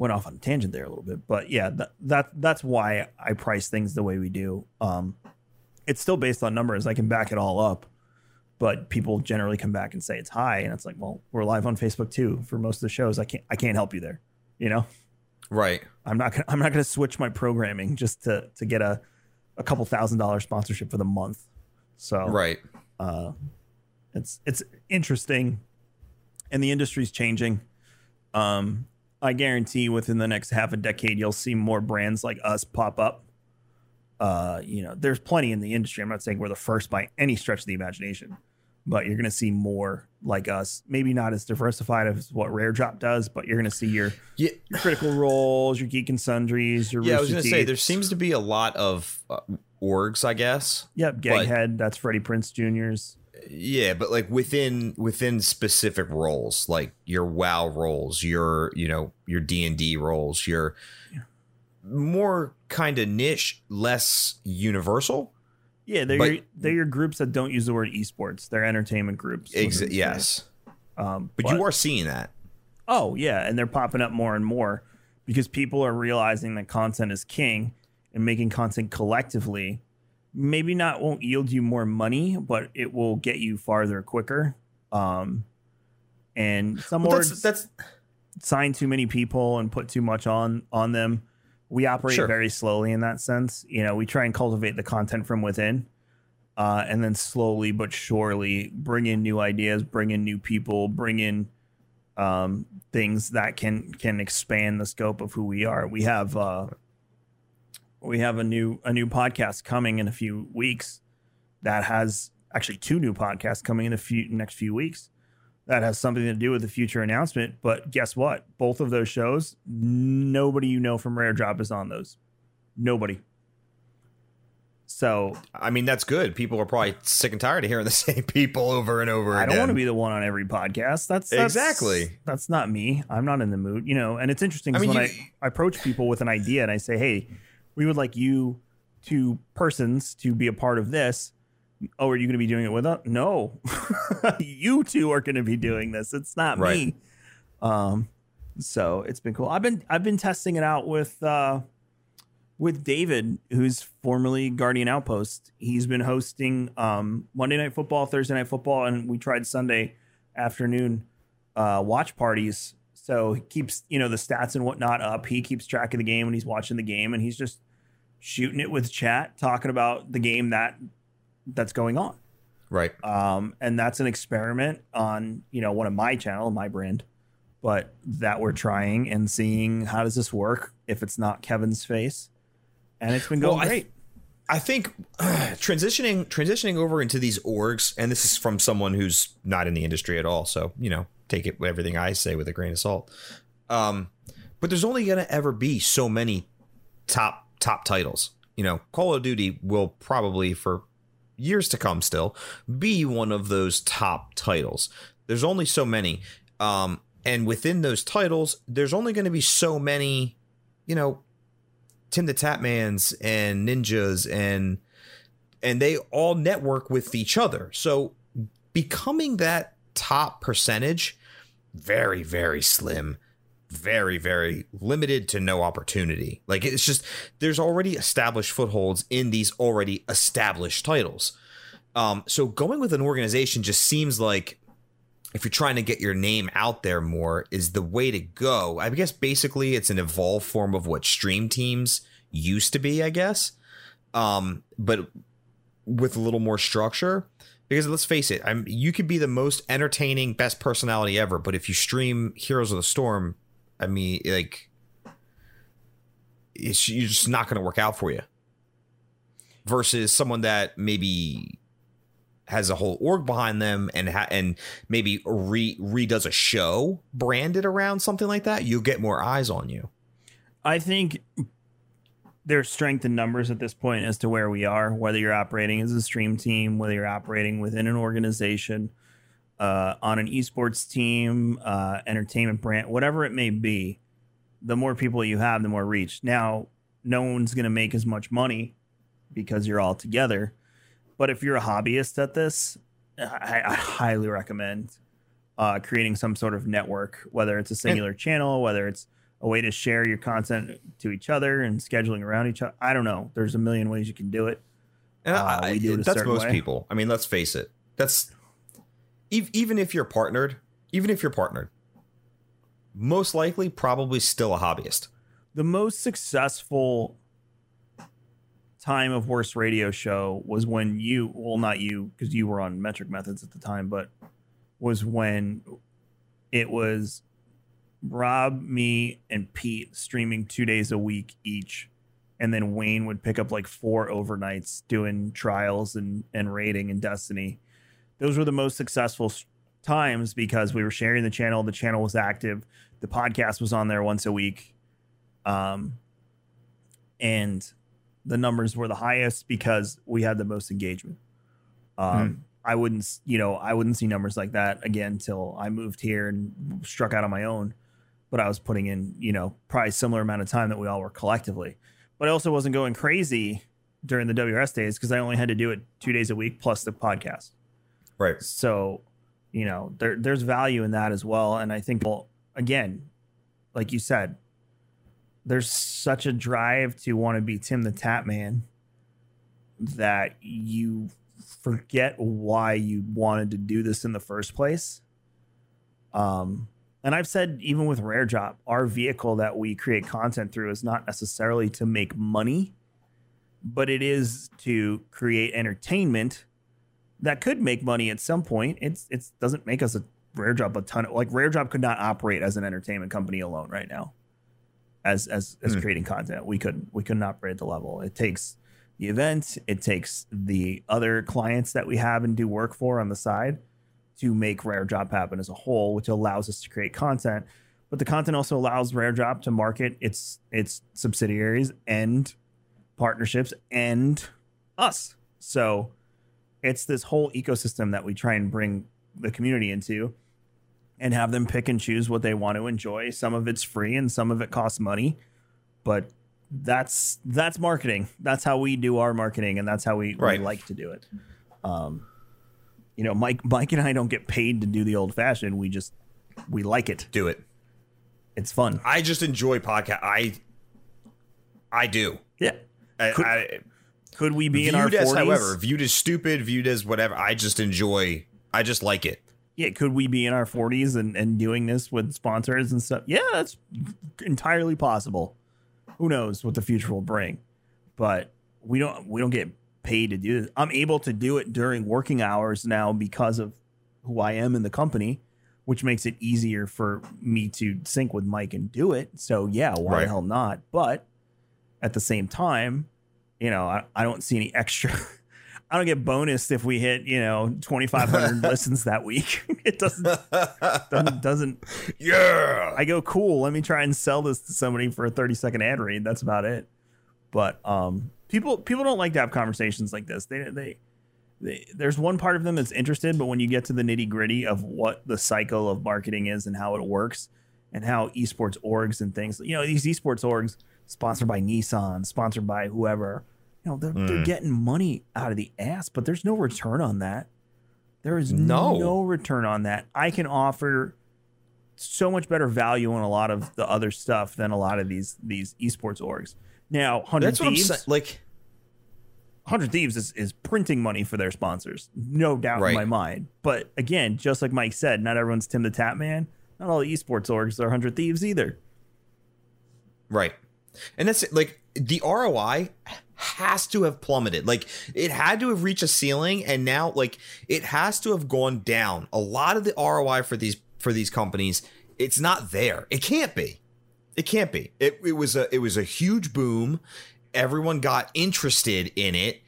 Went off on a tangent there a little bit, but yeah, that, that that's why I price things the way we do. Um, it's still based on numbers. I can back it all up, but people generally come back and say it's high, and it's like, well, we're live on Facebook too for most of the shows. I can't I can't help you there. You know, Right. I'm not gonna, I'm not going to switch my programming just to to get a a couple thousand dollar sponsorship for the month. So Right. uh, it's it's interesting, and the industry's changing. Um, I guarantee within the next half a decade, you'll see more brands like us pop up. Uh, you know, there's plenty in the industry. I'm not saying we're the first by any stretch of the imagination, but you're going to see more like us. Maybe not as diversified as what Rare Drop does, but you're going to see your, Yeah. your critical roles, your geek and sundries, your Yeah, I was going to say there seems to be a lot of uh, orgs, I guess. Yep, Gaghead. That's Freddie Prinze Jr.'s. Yeah, but like within within specific roles, like your WoW roles, your you know your D and D roles, your more kind of niche, less universal. Yeah, they're But- your, they're your groups that don't use the word esports. They're entertainment groups. Ex- yes. Um, but you are seeing that. Oh yeah, and they're popping up more and more because people are realizing that content is king and making content collectively. Maybe not won't yield you more money, but it will get you farther quicker. Um, and some Well, that's that's sign too many people and put too much on on them. We operate Sure. very slowly in that sense. You know, we try and cultivate the content from within, uh, and then slowly but surely bring in new ideas, bring in new people, bring in um, things that can can expand the scope of who we are. We have uh, we have a new a new podcast coming in a few weeks that has actually two new podcasts coming in the few next few weeks that has something to do with the future announcement. But guess what? Both of those shows, nobody you know from Rare Drop is on those. Nobody. So I mean that's good. People are probably sick and tired of hearing the same people over and over I don't want to be the one on every podcast. That's, that's Exactly. That's not me. I'm not in the mood, you know. And it's interesting I mean, when you- I, I approach people with an idea and I say, "Hey, we would like you two persons to be a part of this." Oh, are you going to be doing it with us? No, you two are going to be doing this. It's not Right. me. Um, so it's been cool. I've been I've been testing it out with uh with David, who's formerly Guardian Outpost. He's been hosting um, Monday Night Football, Thursday Night Football, and we tried Sunday afternoon uh, watch parties. So he keeps you know the stats and whatnot up. He keeps track of the game when he's watching the game, and he's just shooting it with chat, talking about the game that that's going on. Right. Um, and that's an experiment on you know one of my channel, my brand, but that we're trying and seeing how does this work if it's not Kevin's face, and it's been going Well, I- great. I think transitioning transitioning over into these orgs, and this is from someone who's not in the industry at all, so you know, take it everything I say with a grain of salt. Um, but there's only gonna ever be so many top top titles. You know, Call of Duty will probably for years to come still be one of those top titles. There's only so many. Um, and within those titles, there's only going to be so many you know, Tim the Tatmans and Ninjas and and they all network with each other. So becoming that top percentage, very, very slim, very, very limited to no opportunity. Like it's just there's already established footholds in these already established titles. Um, so going with an organization just seems like if you're trying to get your name out there more is the way to go. I guess basically it's an evolved form of what stream teams used to be, I guess. Um, but with a little more structure. Because let's face it, I'm you could be the most entertaining, best personality ever, but if you stream Heroes of the Storm, I mean, like, it's you're just not going to work out for you. Versus someone that maybe has a whole org behind them and ha- and maybe re redoes a show branded around something like that, you'll get more eyes on you. I think there's strength in numbers at this point as to where we are, whether you're operating as a stream team, whether you're operating within an organization, uh, on an esports team, uh, entertainment brand, whatever it may be. The more people you have, the more reach. Now, no one's going to make as much money because you're all together. But if you're a hobbyist at this, I, I highly recommend uh, creating some sort of network, whether it's a singular channel, whether it's a way to share your content to each other and scheduling around each other. I don't know. There's a million ways you can do it. And Uh, I, do it that's most way. people. I mean, let's face it. That's even if you're partnered, even if you're partnered, most likely probably still a hobbyist. The most successful time of worst radio show was when you, well, not you, because you were on metric methods at the time, but was when it was Rob, me, and Pete streaming two days a week each. And then Wayne would pick up like four overnights doing trials and, and raiding and Destiny. Those were the most successful times because we were sharing the channel. The channel was active. The podcast was on there once a week. Um, and the numbers were the highest because we had the most engagement. Um, I wouldn't, you know, I wouldn't see numbers like that again till I moved here and struck out on my own. But I was putting in, you know, probably a similar amount of time that we all were collectively. But I also wasn't going crazy during the WRS days because I only had to do it two days a week plus the podcast. Right. So, you know, there there's value in that as well. And I think, well, again, like you said, there's such a drive to want to be Tim the Tatman that you forget why you wanted to do this in the first place. Um, and I've said even with Rare Drop, our vehicle that we create content through is not necessarily to make money, but it is to create entertainment that could make money at some point. It's it doesn't make us a Rare Drop a ton of like Rare Drop could not operate as an entertainment company alone right now. As as as Hmm. creating content, we couldn't we couldn't operate at the level. It takes the event, it takes the other clients that we have and do work for on the side to make Rare Drop happen as a whole, which allows us to create content. But the content also allows Rare Drop to market its its subsidiaries and partnerships and us. So it's this whole ecosystem that we try and bring the community into and have them pick and choose what they want to enjoy. Some of it's free and some of it costs money, but that's that's marketing. That's how we do our marketing and that's how we, we like to do it. Um you know, Mike Mike and I don't get paid to do the old fashioned. We just we like it. Do it. It's fun. I just enjoy podcast. I I do. Yeah. I, Could- I, Could we be in our as 40s? however, viewed as stupid, viewed as whatever. I just enjoy. I just like it. yeah, could we be in our 40s and, and doing this with sponsors and stuff? Yeah, that's entirely possible. Who knows what the future will bring? But we don't we don't get paid to do this. I'm able to do it during working hours now because of who I am in the company, which makes it easier for me to sync with Mike and do it. So yeah, why Right. the hell not? But at the same time, you know, I, I don't see any extra I don't get bonus if we hit, you know, 2,500 listens that week. It doesn't, doesn't, doesn't, yeah. I go, cool, let me try and sell this to somebody for a 30 second ad read. That's about it. But, um, people, people don't like to have conversations like this. They, they, they, there's one part of them that's interested, but when you get to the nitty gritty of what the cycle of marketing is and how it works and how esports orgs and things, you know, these esports orgs, sponsored by Nissan, sponsored by whoever. You know, they're, they're Mm. getting money out of the ass, but there's no return on that. There is No. no return on that. I can offer so much better value on a lot of the other stuff than a lot of these these esports orgs. Now, Hundred That's what I'm Thieves, saying. Like, Hundred Thieves is, is printing money for their sponsors, no doubt in my mind. But again, just like Mike said, not everyone's Tim the Tatman. Not all the esports orgs are Hundred Thieves either. Right. And that's it. like the ROI has to have plummeted. Like it had to have reached a ceiling and now like it has to have gone down. A lot of the ROI for these for these companies, it's not there. It can't be. It can't be. It, it was a it was a huge boom. Everyone got interested in it.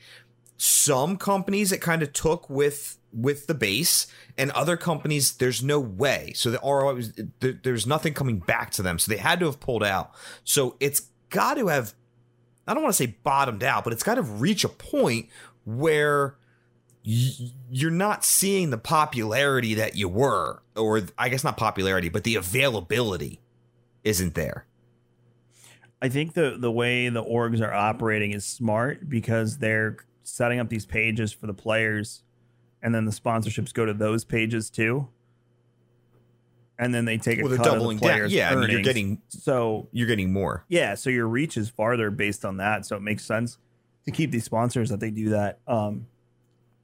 Some companies it kind of took with with the base and other companies there's no way so the ROI was there, there's nothing coming back to them so they had to have pulled out so it's got to have I don't want to say bottomed out but it's got to reach a point where you're not seeing the popularity that you were or I guess not popularity but the availability isn't there I think the the way the orgs are operating is smart because they're setting up these pages for the players, and then the sponsorships go to those pages too. And then they take a well they're cut doubling of the down players' yeah I mean, you're getting so you're getting more yeah, so your reach is farther based on that. So it makes sense to keep these sponsors that they do that. Um,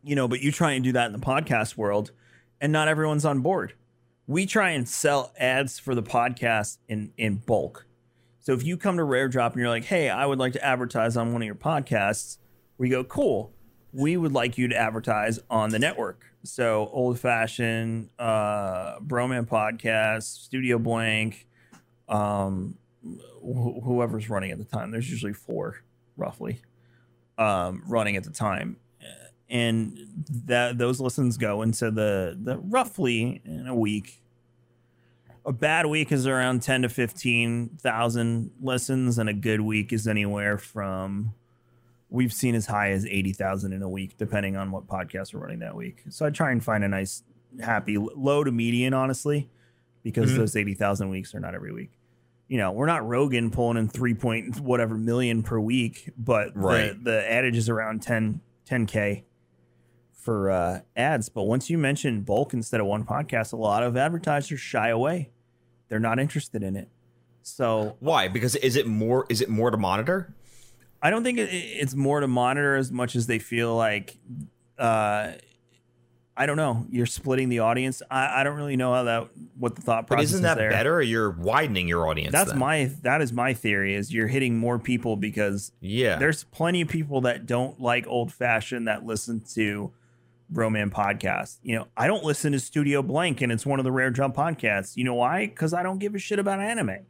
you know, but you try and do that in the podcast world, and not everyone's on board. We try and sell ads for the podcast in in bulk. So if you come to Rare Drop and you're like, "Hey, I would like to advertise on one of your podcasts," we go, "Cool. We would like you to advertise on the network." So old fashioned, uh, Broman podcast, Studio Blank, um, wh- whoever's running at the time. There's usually four, roughly, um, running at the time, and that those listens go into the the roughly in a week. A bad week is around ten to fifteen thousand listens, and a good week is anywhere from we've seen as high as eighty thousand in a week, depending on what podcast we're running that week. So I try and find a nice, happy low to median, honestly, because Mhm. those eighty thousand weeks are not every week you know, we're not Rogan pulling in three point whatever million per week, but Right. the, the adage is around 10, 10K for uh, ads. But once you mention bulk instead of one podcast, a lot of advertisers shy away. They're not interested in it. So why because is it more is it more to monitor I don't think it, it's more to monitor as much as they feel like, uh, I don't know, you're splitting the audience. I, I don't really know how that, what the thought but process isn't is that there. better or you're widening your audience That's then? my that is my theory is you're hitting more people because yeah there's plenty of people that don't like old fashioned that listen to Broman podcast. You know, I don't listen to Studio Blank and it's one of the rare jump podcasts. You know why? Because I don't give a shit about anime.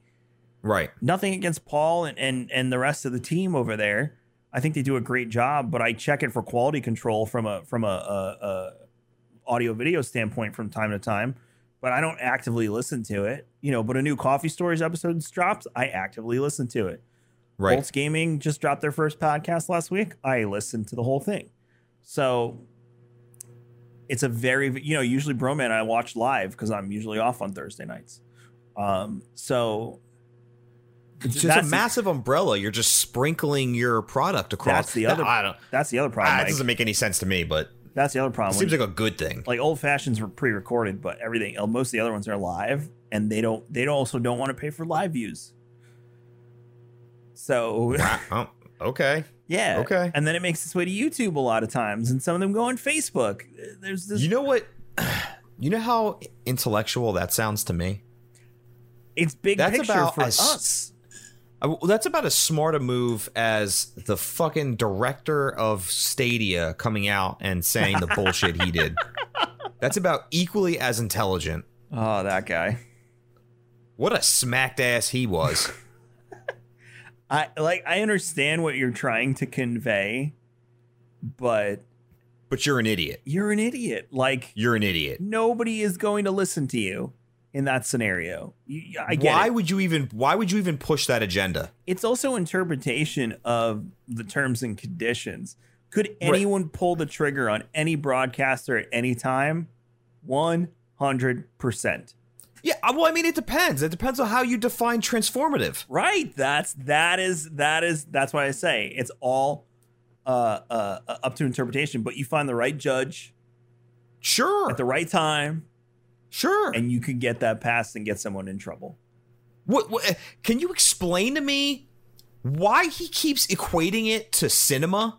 right Nothing against Paul and, and and the rest of the team over there. I think they do a great job, but I check it for quality control from a from a, a, a audio video standpoint from time to time. But I don't actively listen to it. You know, but a new Coffee Stories episode drops, I actively listen to it. right Bolts Gaming just dropped their first podcast last week. I listened to the whole thing. So it's a very, you know, usually Broman I watch live because I'm usually off on Thursday nights. Um, so It's just a that's the- massive umbrella. You're just sprinkling your product across. That's the other- I don't. That's the other Ah, problem. it Mike. doesn't make any sense to me, but That's the other it problem. seems like a good thing. like old fashions were pre-recorded, but everything most of the other ones are live, and they don't. They also don't want to pay for live views. So Wow. Okay. yeah, Okay. And then it makes its way to YouTube a lot of times, and some of them go on Facebook. There's this. You know what? You know how intellectual that sounds to me. it's big that's picture about for as- us. I- well, that's about as smart a move as the fucking director of Stadia coming out and saying the bullshit he did. That's about equally as intelligent. Oh, that guy. What a smacked ass he was. I like. I understand what you're trying to convey, but but you're an idiot. you're an idiot. Like You're an idiot. nobody is going to listen to you in that scenario. You, I get why it. would you even why would you even push that agenda? It's also interpretation of the terms and conditions. Could anyone pull the trigger on any broadcaster at any time? One hundred percent. Yeah, uh, well, I mean, it depends. It depends on how you define transformative. Right. That's that is that is that's why I say it's all uh, uh, uh, up to interpretation. But you find the right judge Sure, at the right time, sure. and you can get that passed and get someone in trouble. What, what? Can you explain to me why he keeps equating it to cinema?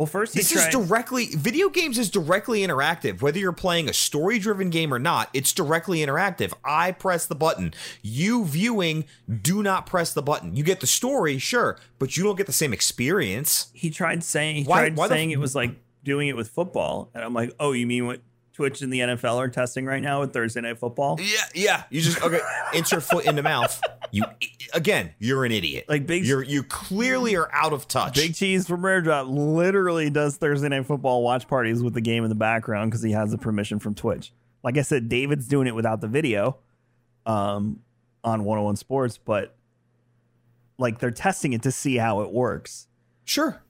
Well, first This he is directly video games is directly interactive. Whether you're playing a story-driven game or not, it's directly interactive. I press the button. You viewing, do not press the button. You get the story, sure, but you don't get the same experience. he tried saying he Why- tried why saying it was like doing it with football, and I'm like, oh, you mean what Twitch and the NFL are testing right now with Thursday Night Football? Yeah, yeah. You just okay, insert foot in the mouth. You again, you're an idiot. Like big You're you clearly are out of touch. Big Cheese from Rare Drop literally does Thursday Night Football watch parties with the game in the background because he has the permission from Twitch. Like I said, David's doing it without the video um, on 101 Sports, but like they're testing it to see how it works. Sure.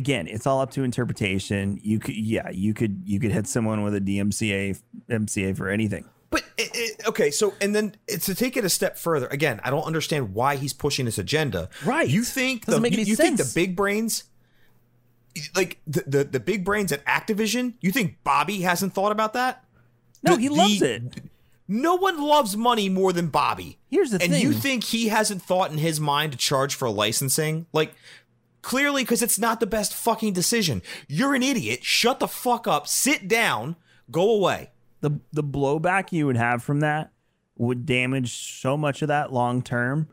Again, it's all up to interpretation. You could, yeah, you could, you could hit someone with a DMCA, MCA for anything. But it, it, okay, so and then it's to take it a step further. Again, I don't understand why he's pushing this agenda. Right. You think Doesn't the, make you, any you think the big brains like the, the the big brains at Activision, you think Bobby hasn't thought about that? No, The- he loves the- it. No one loves money more than Bobby. Here's the and thing. you think he hasn't thought in his mind to charge for licensing? Like, clearly, because it's not the best fucking decision. You're an idiot. Shut the fuck up. Sit down. Go away. the the blowback you would have from that would damage so much of that long term.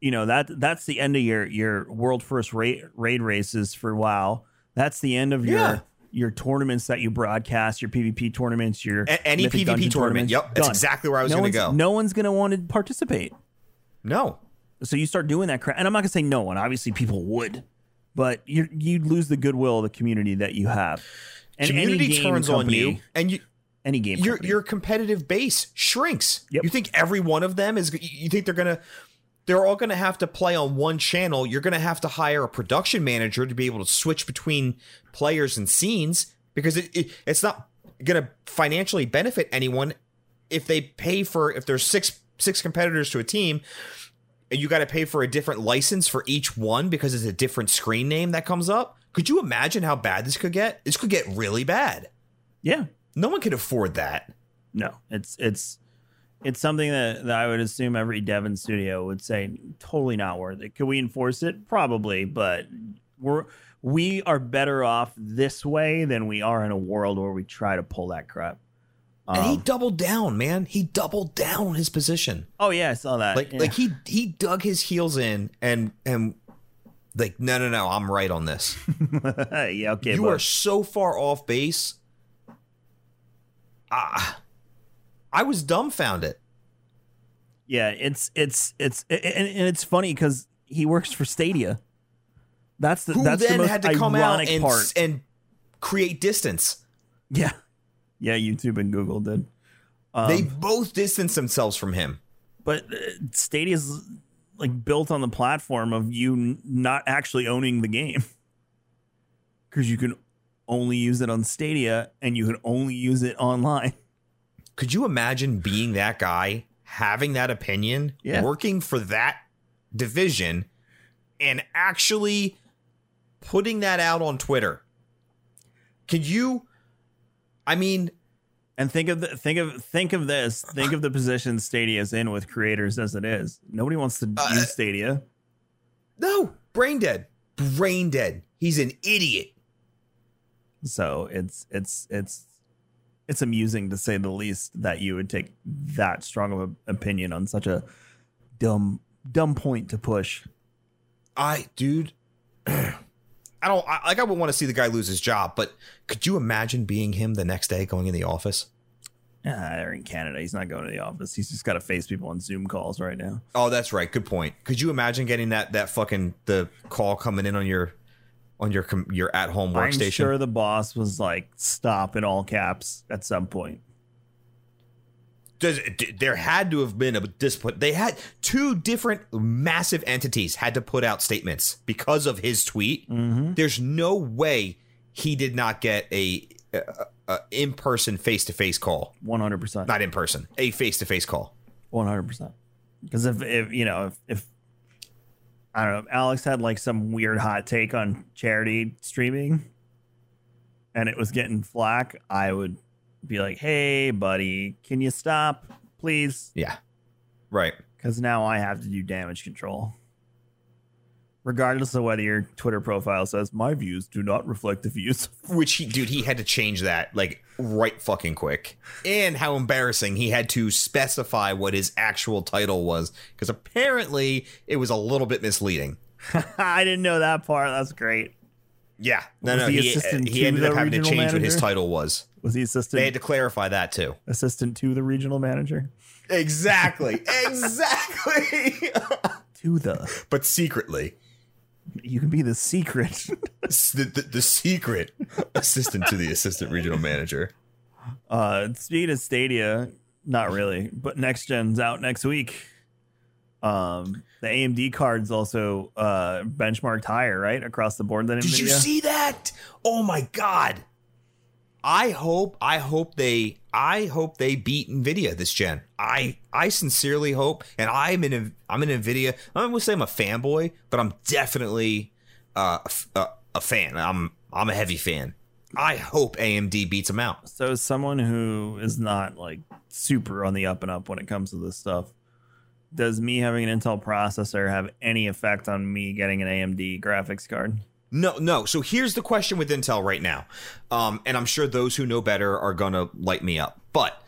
You know that that's the end of your your world first raid raid races for WoW. That's the end of your Yeah. your tournaments that you broadcast, your PvP tournaments, your A- any PvP tournament. tournaments. Yep, that's Done. exactly where I was no gonna go. No one's gonna want to participate. No. So you start doing that crap, and I'm not gonna say no one. Obviously, people would, but you you'd lose the goodwill of the community that you have. And Community turns company- on you, and you. Any game, Your company. your competitive base shrinks. Yep. You think every one of them is? You think they're gonna? They're all gonna have to play on one channel. You're gonna have to hire a production manager to be able to switch between players and scenes because it, it it's not gonna financially benefit anyone if they pay for if there's six six competitors to a team and you got to pay for a different license for each one because it's a different screen name that comes up. Could you imagine how bad this could get? This could get really bad. yeah, No one can afford that. No, it's it's it's something that, that I would assume every Devon studio would say totally not worth it. Could we enforce it? Probably, but we're we are better off this way than we are in a world where we try to pull that crap. And he Um, doubled down, man. He doubled down on his position. oh yeah, I saw that. Like Yeah. like he he dug his heels in and and like no no no, I'm right on this. yeah, okay, you but are so far off base. Ah, I was dumbfounded. yeah, it's it's it's and, and it's funny because he works for Stadia. That's the Who that's the most had to come out and part. and create distance? yeah, yeah, YouTube and Google did. Um, they both distanced themselves from him. but uh, Stadia's like built on the platform of you not actually owning the game because you can only use it on Stadia and you can only use it online. Could you imagine being that guy, having that opinion, Yeah. working for that division, and actually putting that out on Twitter? Could you? I mean, And think of the think of think of this. Think of the position Stadia's in with creators as it is. Nobody wants to Uh, use Stadia. no, brain dead, brain dead. He's an idiot. So it's it's it's it's amusing to say the least that you would take that strong of an opinion on such a dumb dumb point to push. I, dude, I don't I, like. I would want to see the guy lose his job, but could you imagine being him the next day going in the office? They're in Canada. He's not going to the office. He's just got to face people on Zoom calls right now. Oh, that's right. Good point. Could you imagine getting that that fucking the call coming in on your on your your at home workstation? I'm sure the boss was like, "Stop!" in all caps at some point. Does, d- there had to have been a discipline. They had two different massive entities had to put out statements because of his tweet. Mm-hmm. There's no way he did not get a a, a in person face to face call, One hundred percent. not in person, a face to face call. One hundred percent. Because if, if you know if, if I don't know, if Alex had like some weird hot take on charity streaming, and it was getting flack, I would be like, "Hey, buddy, can you stop, please?" Yeah, right. Because now I have to do damage control. Regardless of whether your Twitter profile says my views do not reflect the views. Which he, dude, he had to change that like right fucking quick. And how embarrassing he had to specify what his actual title was because apparently it was a little bit misleading. I didn't know that part. That's great. Yeah, no, Was no, the he, assistant he ended up having to change what his title was. Was he assistant? They assistant had to clarify that too. assistant to the regional manager? Exactly, exactly. To the but secretly, you can be the secret. the, the, the secret assistant to the assistant regional manager. Uh, speaking of Stadia, not really, but next gen's out next week. Um, the AMD cards also uh benchmarked higher, right, across the board than Did Nvidia. you see that? Oh my god. I hope I hope they I hope they beat Nvidia this gen. I I sincerely hope and I'm in I'm in Nvidia. I'm gonna say I'm a fanboy, but I'm definitely uh, a a, fan. I'm I'm a heavy fan. I hope AMD beats them out. So, someone who is not like super on the up and up when it comes to this stuff, does me having an Intel processor have any effect on me getting an AMD graphics card? No, no. So here's the question with Intel right now. Um, and I'm sure those who know better are going to light me up. But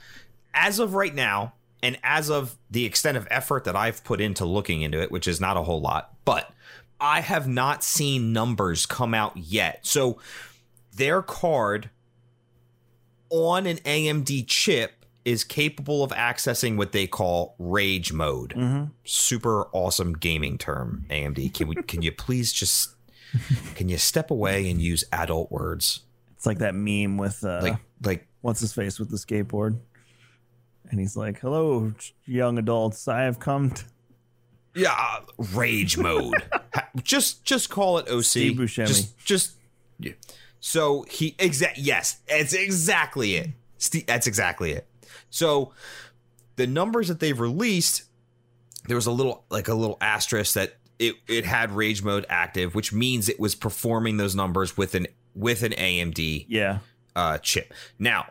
as of right now, and as of the extent of effort that I've put into looking into it, which is not a whole lot, but I have not seen numbers come out yet. So their card on an AMD chip is capable of accessing what they call rage mode. Super awesome gaming term, AMD. Can we can you please just can you step away and use adult words? It's like that meme with uh, Like like what's his face with the skateboard, and he's like, "Hello, young adults, I have come." To- yeah, rage mode. Just just call it OC. Steve Buscemi. Just just yeah. so he exact yes, it's exactly it. Steve, that's exactly it. So the numbers that they've released, there was a little like a little asterisk that it it had rage mode active, which means it was performing those numbers with an with an AMD yeah, uh, chip. Now,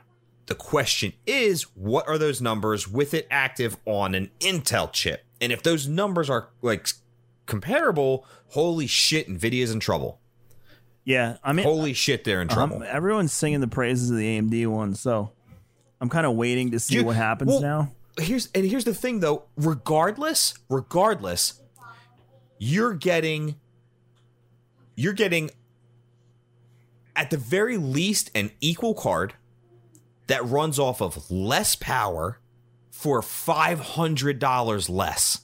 the question is, what are those numbers with it active on an Intel chip? And if those numbers are like comparable, holy shit, Nvidia's in trouble. yeah. I mean, Holy shit, they're in trouble. um, everyone's singing the praises of the AMD one, so I'm kind of waiting to see Dude, what happens well, now. here's and here's the thing though regardless regardless you're getting you're getting at the very least an equal card that runs off of less power for $500 less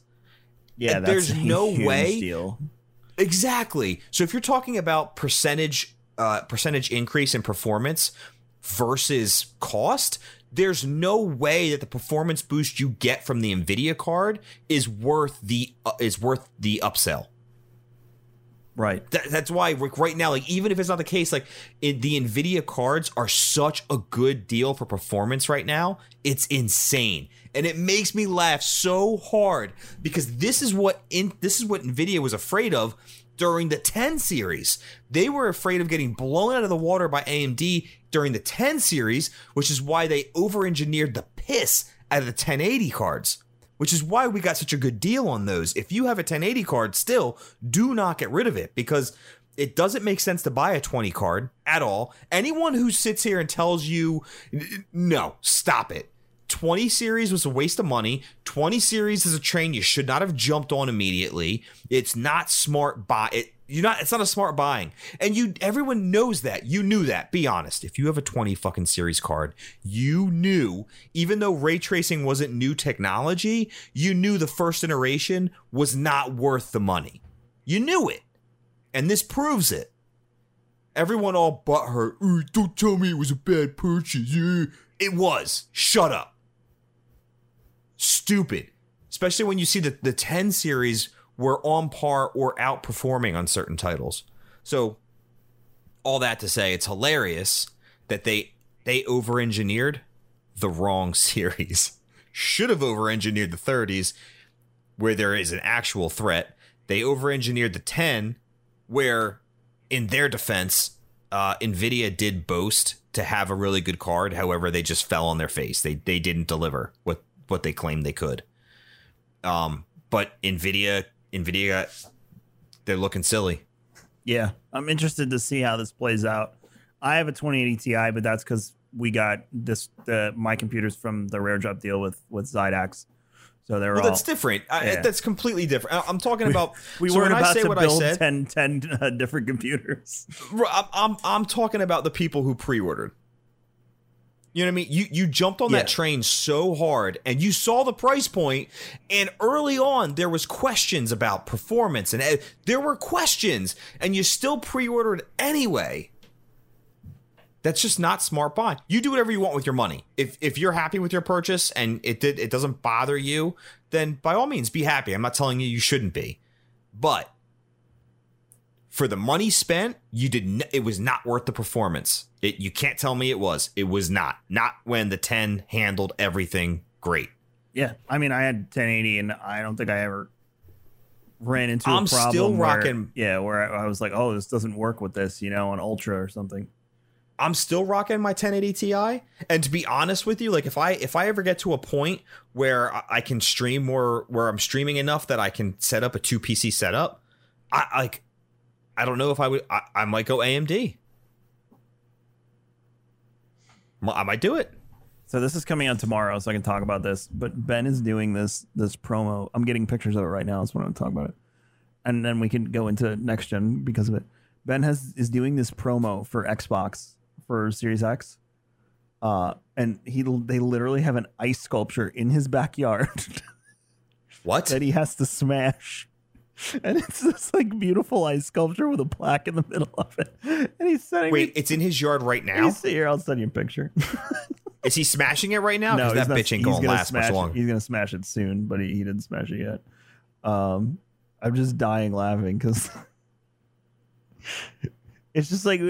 Yeah, that's there's a no way- Deal. Exactly. So if you're talking about percentage uh, percentage increase in performance versus cost, there's no way that the performance boost you get from the Nvidia card is worth the uh, is worth the upsell. Right. That, that's why Rick, right now, like even if it's not the case, like it, the Nvidia cards are such a good deal for performance right now. It's insane, and it makes me laugh so hard because this is what in this is what Nvidia was afraid of during the 10 series. They were afraid of getting blown out of the water by AMD during the 10 series, which is why they over-engineered the piss out of the 1080 cards which is why we got such a good deal on those. If you have a 1080 card still, do not get rid of it because it doesn't make sense to buy a 20 card at all. Anyone who sits here and tells you, no, stop it. 20 series was a waste of money. 20 series is a train you should not have jumped on immediately. It's not smart buy. It, you're not. It's not a smart buying, and you. Everyone knows that. You knew that. Be honest. If you have a 20 fucking series card, you knew. Even though ray tracing wasn't new technology, you knew the first iteration was not worth the money. You knew it, and this proves it. Everyone all but her. Don't tell me it was a bad purchase. Yeah." It was. Shut up. Stupid. Especially when you see that the 10 series were on par or outperforming on certain titles. So, all that to say, it's hilarious that they they over engineered the wrong series. Should have over engineered the 30s, where there is an actual threat. They over engineered the 10, where in their defense, uh, Nvidia did boast to have a really good card. However, they just fell on their face. They they didn't deliver what what they claimed they could. Um, but Nvidia Nvidia got they're looking silly. Yeah, I'm interested to see how this plays out. I have a 2080 Ti, but that's because we got this the my computers from the rare drop deal with with Zydax. So they're Well, all that's different. I, that's completely different. I'm talking about. we so weren't about say to what I build said, 10, 10 uh, different computers. I'm, I'm I'm talking about the people who pre-ordered. You know what I mean? You you jumped on Yeah. that train so hard and you saw the price point and early on there was questions about performance and uh, there were questions and you still pre-ordered anyway. That's just not smart buying. You do whatever you want with your money. If if you're happy with your purchase and it did it doesn't bother you, then by all means be happy. I'm not telling you you shouldn't be. But for the money spent, you did n- it was not worth the performance. It you can't tell me it was. It was not. Not when the 10 handled everything great. Yeah, I mean, I had 1080, and I don't think I ever ran into I'm problem. still where- rocking- yeah, where I, was like, oh, this doesn't work with this, you know, on Ultra or something. I'm still rocking my 1080 Ti, and to be honest with you, like if I if I ever get to a point where I can stream more, where I'm streaming enough that I can set up a two PC setup, I like, I don't know if I would. I, I might go AMD. I might do it. So this is coming out tomorrow, so I can talk about this. But Ben is doing this this promo. I'm getting pictures of it right now. That's what I'm talking about it, and then we can go into next gen because of it. Ben has is doing this promo for Xbox for Series X, uh, and he they literally have an ice sculpture in his backyard What? that he has to smash. And it's this like beautiful ice sculpture with a plaque in the middle of it. And he's sending Wait, me. it's in his yard right now. He's, here, I'll send you a picture. Is he smashing it right now? No, that not- bitch ain't gonna gonna last much longer. He's gonna smash it soon, but he, he didn't smash it yet. Um, I'm just dying laughing because it's just like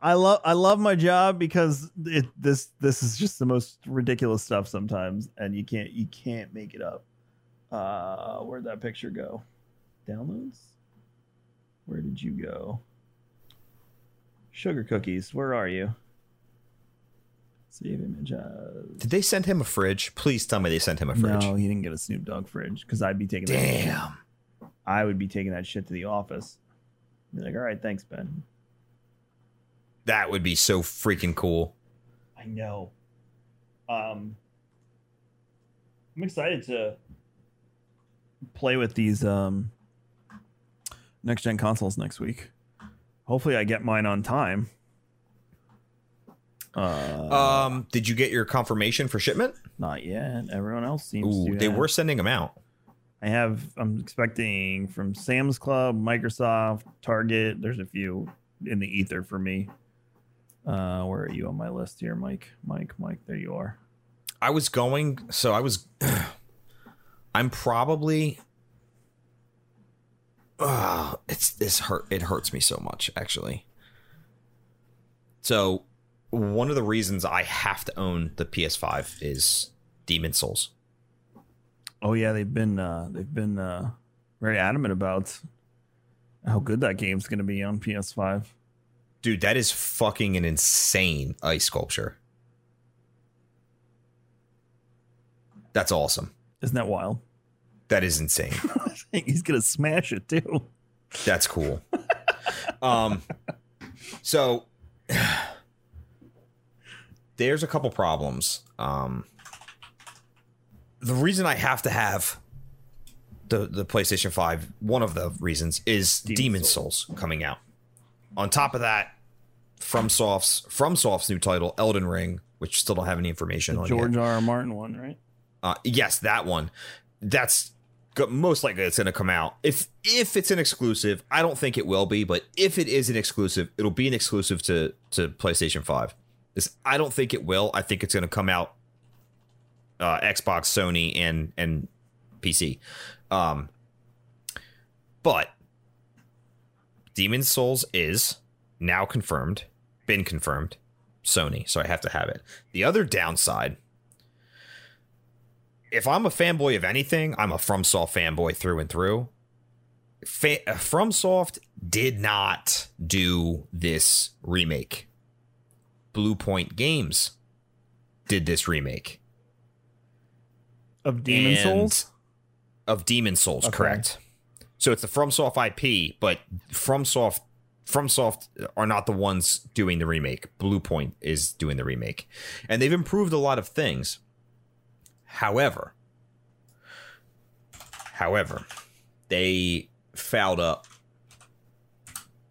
I love I love my job because it this this is just the most ridiculous stuff sometimes, and you can't you can't make it up. Uh, where'd that picture go? Downloads. Where did you go? Sugar cookies. Where are you? Save image. Did they send him a fridge? Please tell me they sent him a fridge. No, he didn't get a Snoop Dogg fridge because I'd be taking that. Damn. I would be taking that shit to the office. Be like, all right, thanks, Ben. That would be so freaking cool. I know. Um, I'm excited to play with these um next gen consoles next week. Hopefully, I get mine on time. Uh, Um, did you get your confirmation for shipment? not yet. Everyone else seems Ooh, to. they have. were sending them out. I have. I'm expecting from Sam's Club, Microsoft, Target. There's a few in the ether for me. Uh, where are you on my list here, Mike? Mike, Mike. There you are. I was going, so I was. I'm probably. Uh, it's this hurt. It hurts me so much, actually. So, one of the reasons I have to own the PS5 is Demon Souls. Oh yeah, they've been uh, they've been uh, very adamant about how good that game's going to be on PS5. Dude, that is fucking an insane ice sculpture. That's awesome. Isn't that wild? That is insane. He's going to smash it too. That's cool. um, so there's a couple problems. Um, the reason I have to have the the PlayStation Five, one of the reasons is Demon Demon Souls coming out. On top of that, FromSoft's from Soft's new title, Elden Ring, which still don't have any information on yet. George R. R. Martin one, right? Uh, yes, that one. That's most likely it's going to come out. If if it's an exclusive, I don't think it will be, but if it is an exclusive, it'll be an exclusive to to PlayStation Five. This I don't think it will. I think it's going to come out uh, Xbox, Sony, and and PC. Um, but Demon Souls is now confirmed, been confirmed, Sony, so I have to have it. The other downside, if I'm a fanboy of anything, I'm a FromSoft fanboy through and through. Fa- uh, FromSoft did not do this remake. Bluepoint Games did this remake Of Demon And- Souls? of Demon Souls, Okay. correct? So it's the FromSoft IP, but FromSoft FromSoft are not the ones doing the remake. Bluepoint is doing the remake, and they've improved a lot of things. However, however, they fouled up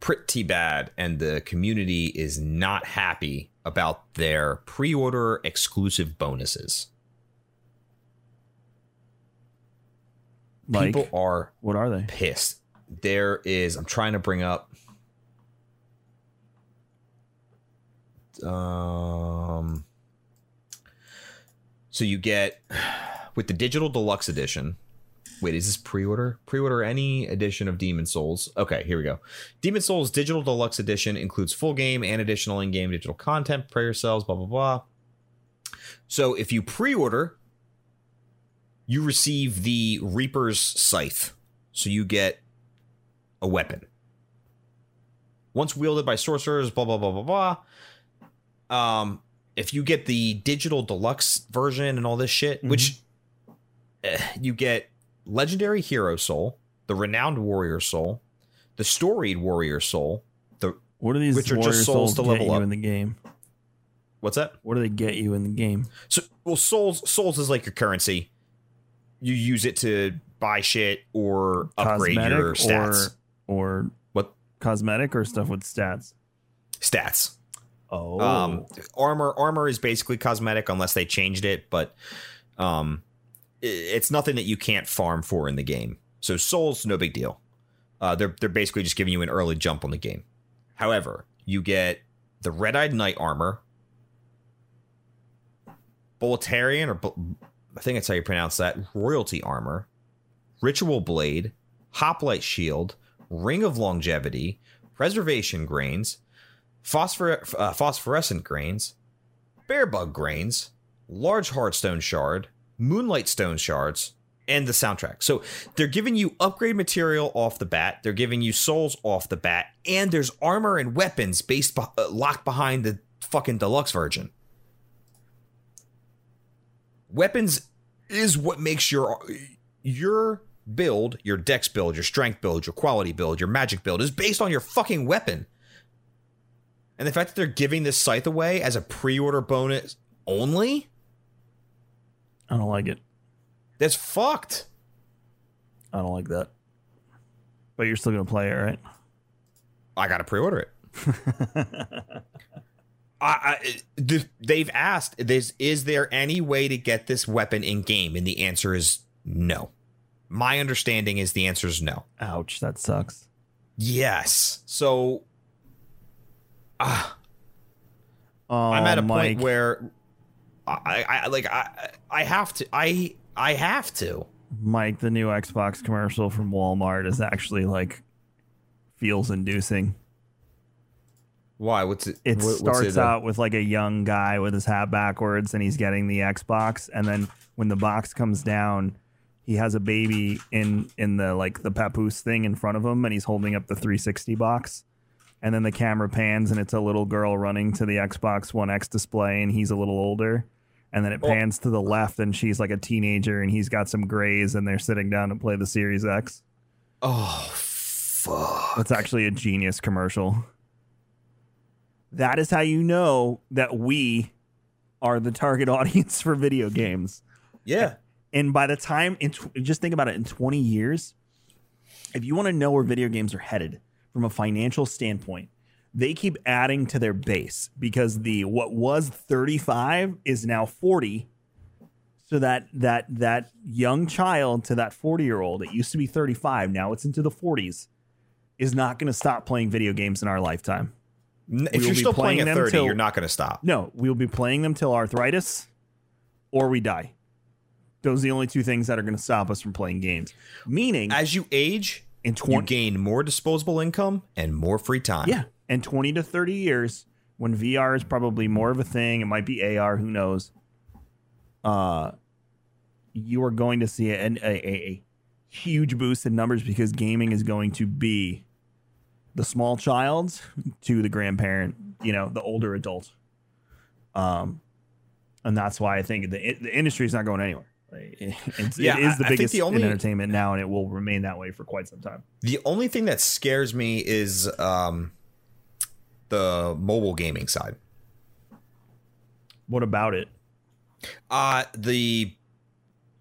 pretty bad, and the community is not happy about their pre-order exclusive bonuses. Like, People are what are they? pissed. There is. I'm trying to bring up. Um. So you get with the digital deluxe edition. Wait, is this pre-order? Pre-order any edition of Demon Souls. Okay, here we go. Demon Souls Digital Deluxe Edition includes full game and additional in-game digital content. prayer cells, Blah blah blah. So if you pre-order, you receive the Reaper's Scythe. So you get a weapon. Once wielded by sorcerers, blah blah blah blah blah. Um, if you get the digital deluxe version and all this shit, which eh, you get legendary hero soul, the renowned warrior soul, the storied warrior soul. The What are these Which are just souls souls to level up. in the game? what's that? What do they get you in the game? So well, souls souls is like your currency. You use it to buy shit or upgrade Cosmetic your stats. or or What cosmetic or stuff with stats? stats? Oh, Um, armor armor is basically cosmetic unless they changed it, but um, it's nothing that you can't farm for in the game. So souls, no big deal. Uh, they're they're basically just giving you an early jump on the game. However, you get the red eyed knight armor, Boltarian or I think that's how you pronounce that royalty armor, ritual blade, hoplite shield, ring of longevity, preservation grains, phosphor- uh, phosphorescent grains, bearbug grains, large hardstone shard, moonlight stone shards, and the soundtrack. So they're giving you upgrade material off the bat. They're giving you souls off the bat, and there's armor and weapons based beh- uh, locked behind the fucking deluxe version. Weapons is what makes your your build, your dex build, your strength build, your quality build, your magic build is based on your fucking weapon. And the fact that they're giving this scythe away as a pre-order bonus only, I don't like it. that's fucked. I don't like that. But you're still gonna play it, right? I gotta pre-order it. I, I th- they've asked, "Is is there any way to get this weapon in game?" And the answer is no. My understanding is the answer is no. Ouch, that sucks. Yes. So, ah, Oh, I'm at a Mike, point where I, I like I I have to I I have to. Mike, the new Xbox commercial from Walmart is actually like feels inducing. Why? What's it? It what- starts uh, out with like a young guy with his hat backwards and he's getting the Xbox and then when the box comes down he has a baby in in the like the papoose thing in front of him and he's holding up the 360 box and then the camera pans and it's a little girl running to the Xbox One X display and he's a little older and then it pans to the left and she's like a teenager and he's got some grays and they're sitting down to play the Series X. Oh fuck! That's actually a genius commercial. That is how you know that we are the target audience for video games. Yeah. And by the time, in just think about it, in 20 years, if you want to know where video games are headed from a financial standpoint, they keep adding to their base because the what was 35 is now 40. So that that that young child to that 40 year old, it used to be 35, now it's into the 40s, is not going to stop playing video games in our lifetime. N- We If you're still playing playing at 30, till- you're not going to stop. No, we'll be playing them till arthritis or we die. Those are the only two things that are going to stop us from playing games. Meaning, As you age, in you gain more disposable income and more free time. yeah, in 20 to 30 years, when VR is probably more of a thing, it might be AR, who knows. Uh you are going to see a, a, a huge boost in numbers because gaming is going to be the small child to the grandparent, you know, the older adult. Um, and that's why I think the the industry is not going anywhere. Like, It's, Yeah, it is the I- biggest the only- in entertainment now, and it will remain that way for quite some time. The only thing that scares me is um, the mobile gaming side. What about it? Uh the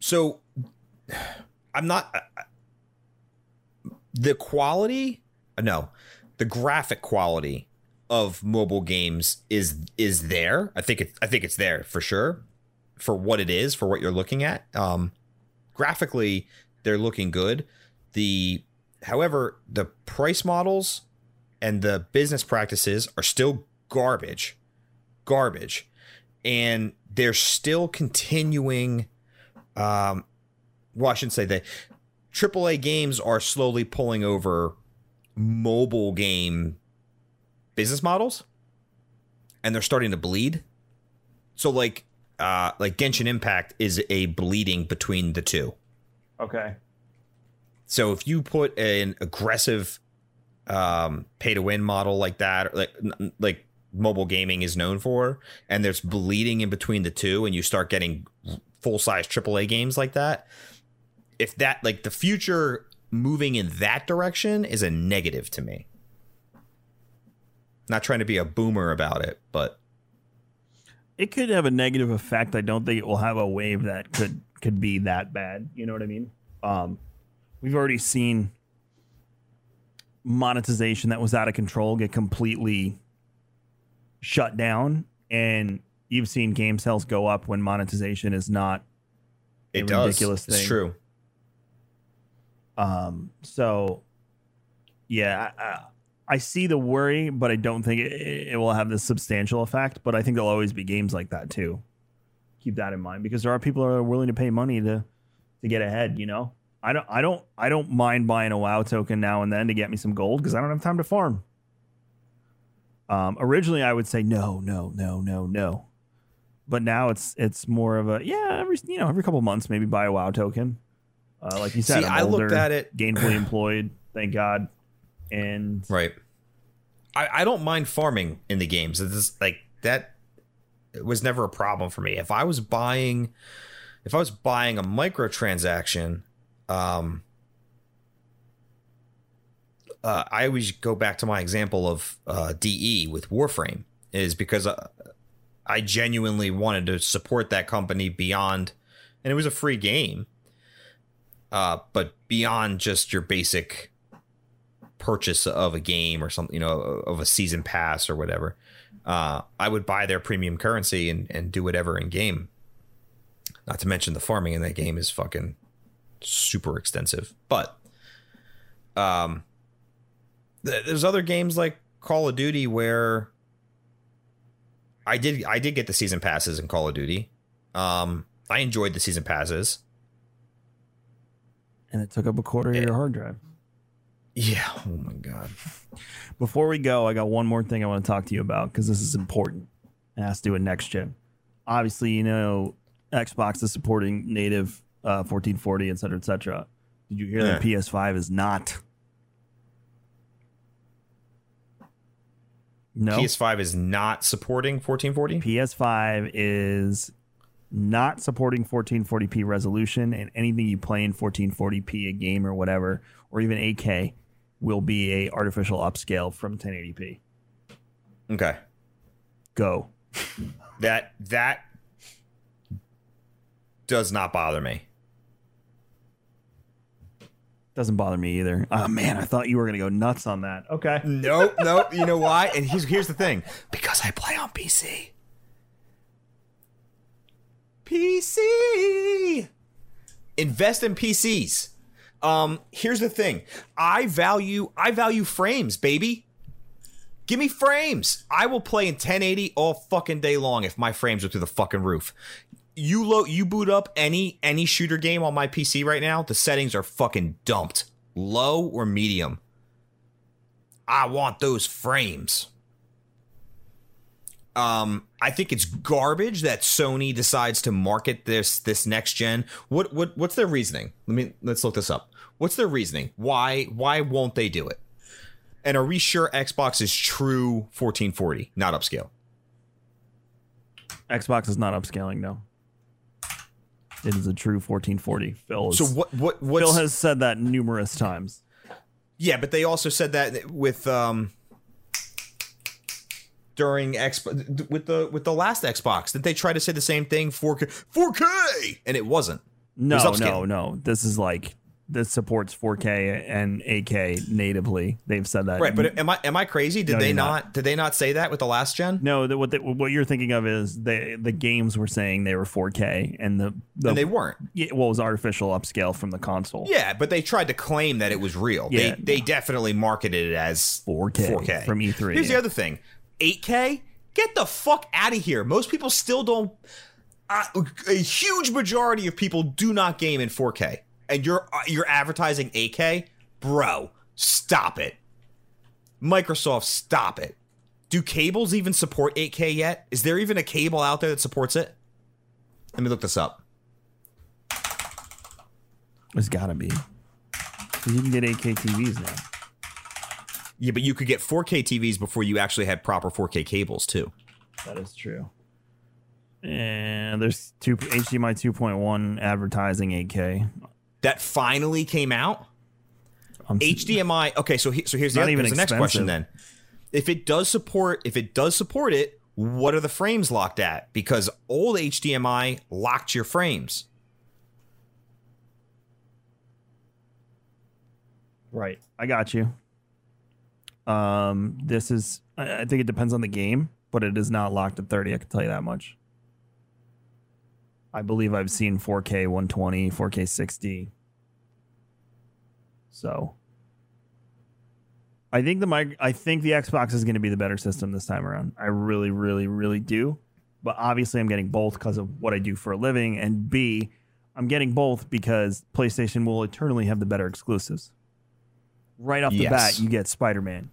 so I'm not I- the quality no the graphic quality of mobile games is is there. I think it I think it's there for sure for what it is for what you're looking at. Um graphically they're looking good. The however the price models and the business practices are still garbage. Garbage and they're still continuing um well i shouldn't say they aaa games are slowly pulling over mobile game business models and they're starting to bleed so like uh like genshin impact is a bleeding between the two Okay. so if you put an aggressive um, pay to win model like that, like like mobile gaming is known for, and there's bleeding in between the two, and you start getting full size AAA games like that, if that like the future moving in that direction is a negative to me. Not trying to be a boomer about it, but It could have a negative effect. I don't think it will have a wave that could could be that bad. You know what I mean? Um, we've already seen monetization that was out of control get completely shut down, and you've seen game sales go up when monetization is not a it does. ridiculous It's thing. true. Um, so yeah, I, I, see the worry, but I don't think it, it will have this substantial effect. But I think there'll always be games like that too. Keep that in mind because there are people who are willing to pay money to to get ahead. You know, I don't, I don't, I don't mind buying a WoW token now and then to get me some gold because I don't have time to farm. Um, originally, I would say no, no, no, no, no, but now it's it's more of a yeah, every you know every couple months maybe buy a WoW token. Uh, like you said, See, I looked at it- gainfully employed, thank God, and Right. I, I don't mind farming in the games. It's like that it was never a problem for me. If I was buying if I was buying a microtransaction, um uh, I always go back to my example of uh, DE with Warframe is because uh, I genuinely wanted to support that company beyond, and it was a free game, uh, but beyond just your basic purchase of a game or something, you know, of a season pass or whatever, uh, I would buy their premium currency and, and do whatever in game. Not to mention the farming in that game is fucking super extensive. But um, th- there's other games like Call of Duty where I did I did get the season passes in Call of Duty. Um, I enjoyed the season passes. and it took up a quarter of your hard drive. Yeah. Oh my god. Before we go, I got one more thing I want to talk to you about because this is important. It has to do with next gen. Obviously, you know, Xbox is supporting native uh, 1440, et cetera, et cetera. Did you hear that PS5 is not? No. PS5 is not supporting 1440. PS5 is not supporting 1440p resolution, and anything you play in 1440p, a game or whatever, or even 8K, will be a artificial upscale from 1080p. Okay. Go. That that does not bother me. Doesn't bother me either. Oh man, I thought you were gonna go nuts on that. Okay. Nope, nope. You know why? And here's here's the thing. Because I play on PC. PC. Invest in PCs. Um, here's the thing. I value I value frames, baby. Give me frames. I will play in 1080 all fucking day long if my frames are through the fucking roof. You load you boot up any any shooter game on my PC right now, the settings are fucking dumped. Low or medium. I want those frames. Um, I think it's garbage that Sony decides to market this this next gen. What what what's their reasoning? Let me let's look this up. What's their reasoning? Why why won't they do it? And are we sure Xbox is true 1440, not upscale? Xbox is not upscaling, no. It is a true 1440. Phil, is, So what what what's, Phil has said that numerous times. Yeah, but they also said that with um during X with the with the last Xbox did they try to say the same thing 4K 4K and it wasn't. No, was no, no. This is like this supports 4K and 8K natively. They've said that. Right, but am I am I crazy? Did No, they not, not. did they not say that with the last gen? no, the, what they, what you're thinking of is the the games were saying they were 4K and the, the and they weren't. yeah, well, it was artificial upscale from the console. Yeah, but they tried to claim that it was real. Yeah. They they definitely marketed it as 4K 4K from E3, Here's the other thing: 8K. Get the fuck out of here. Most people still don't. Uh, a huge majority of people do not game in 4K, and you're uh, you're advertising 8K, bro. Stop it. Microsoft, stop it. Do cables even support 8K yet? Is there even a cable out there that supports it? Let me look this up. There's got to be. You can get 8K TVs now. Yeah, but you could get 4K TVs before you actually had proper 4K cables too. That is true. And there's two HDMI 2.1 advertising 8K. That finally came out. I'm HDMI. Okay, so he, so here's the, other, here's the next question then. If it does support, if it does support it, what are the frames locked at? Because old HDMI locked your frames. Right. I got you. Um, this is. I I think it depends on the game, but it is not locked at 30. I can tell you that much. I believe I've seen 4K 120, 4K 60. So, I think the mic. I think the Xbox is going to be the better system this time around. I really, really, really do. But obviously, I'm getting both because of what I do for a living, and B, I'm getting both because PlayStation will eternally have the better exclusives. Right off the Yes. bat, you get Spider Man.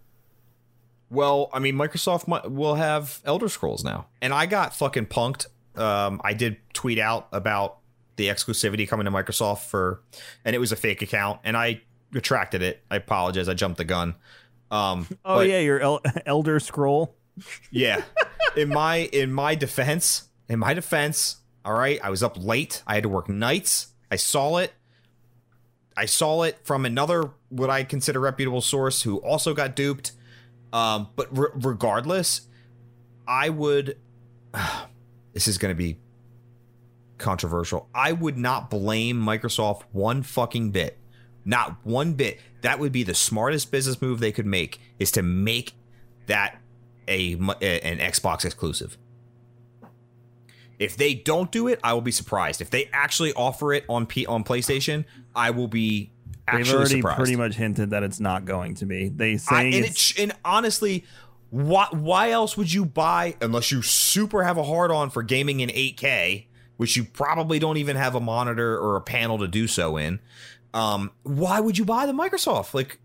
Well, I mean, Microsoft will have Elder Scrolls now, and I got fucking punked. Um, I did tweet out about the exclusivity coming to Microsoft for, and it was a fake account, and I retracted it. I apologize. I jumped the gun. Um, Oh but- yeah, your El- Elder Scroll. Yeah. in my in my defense, in my defense, all right, I was up late. I had to work nights. I saw it. I saw it from another what I consider reputable source who also got duped. Um, but re- regardless, I would. this is going to be controversial. I would not blame Microsoft one fucking bit. Not one bit. That would be the smartest business move they could make is to make that a an Xbox exclusive. If they don't do it, I will be surprised. If they actually offer it on P- on PlayStation, I will be actually They've already surprised. pretty much hinted that it's not going to be. They I, saying and, it's, it, and honestly, why why else would you buy unless you super have a hard on for gaming in 8K, which you probably don't even have a monitor or a panel to do so in? Um, why would you buy the Microsoft? Like,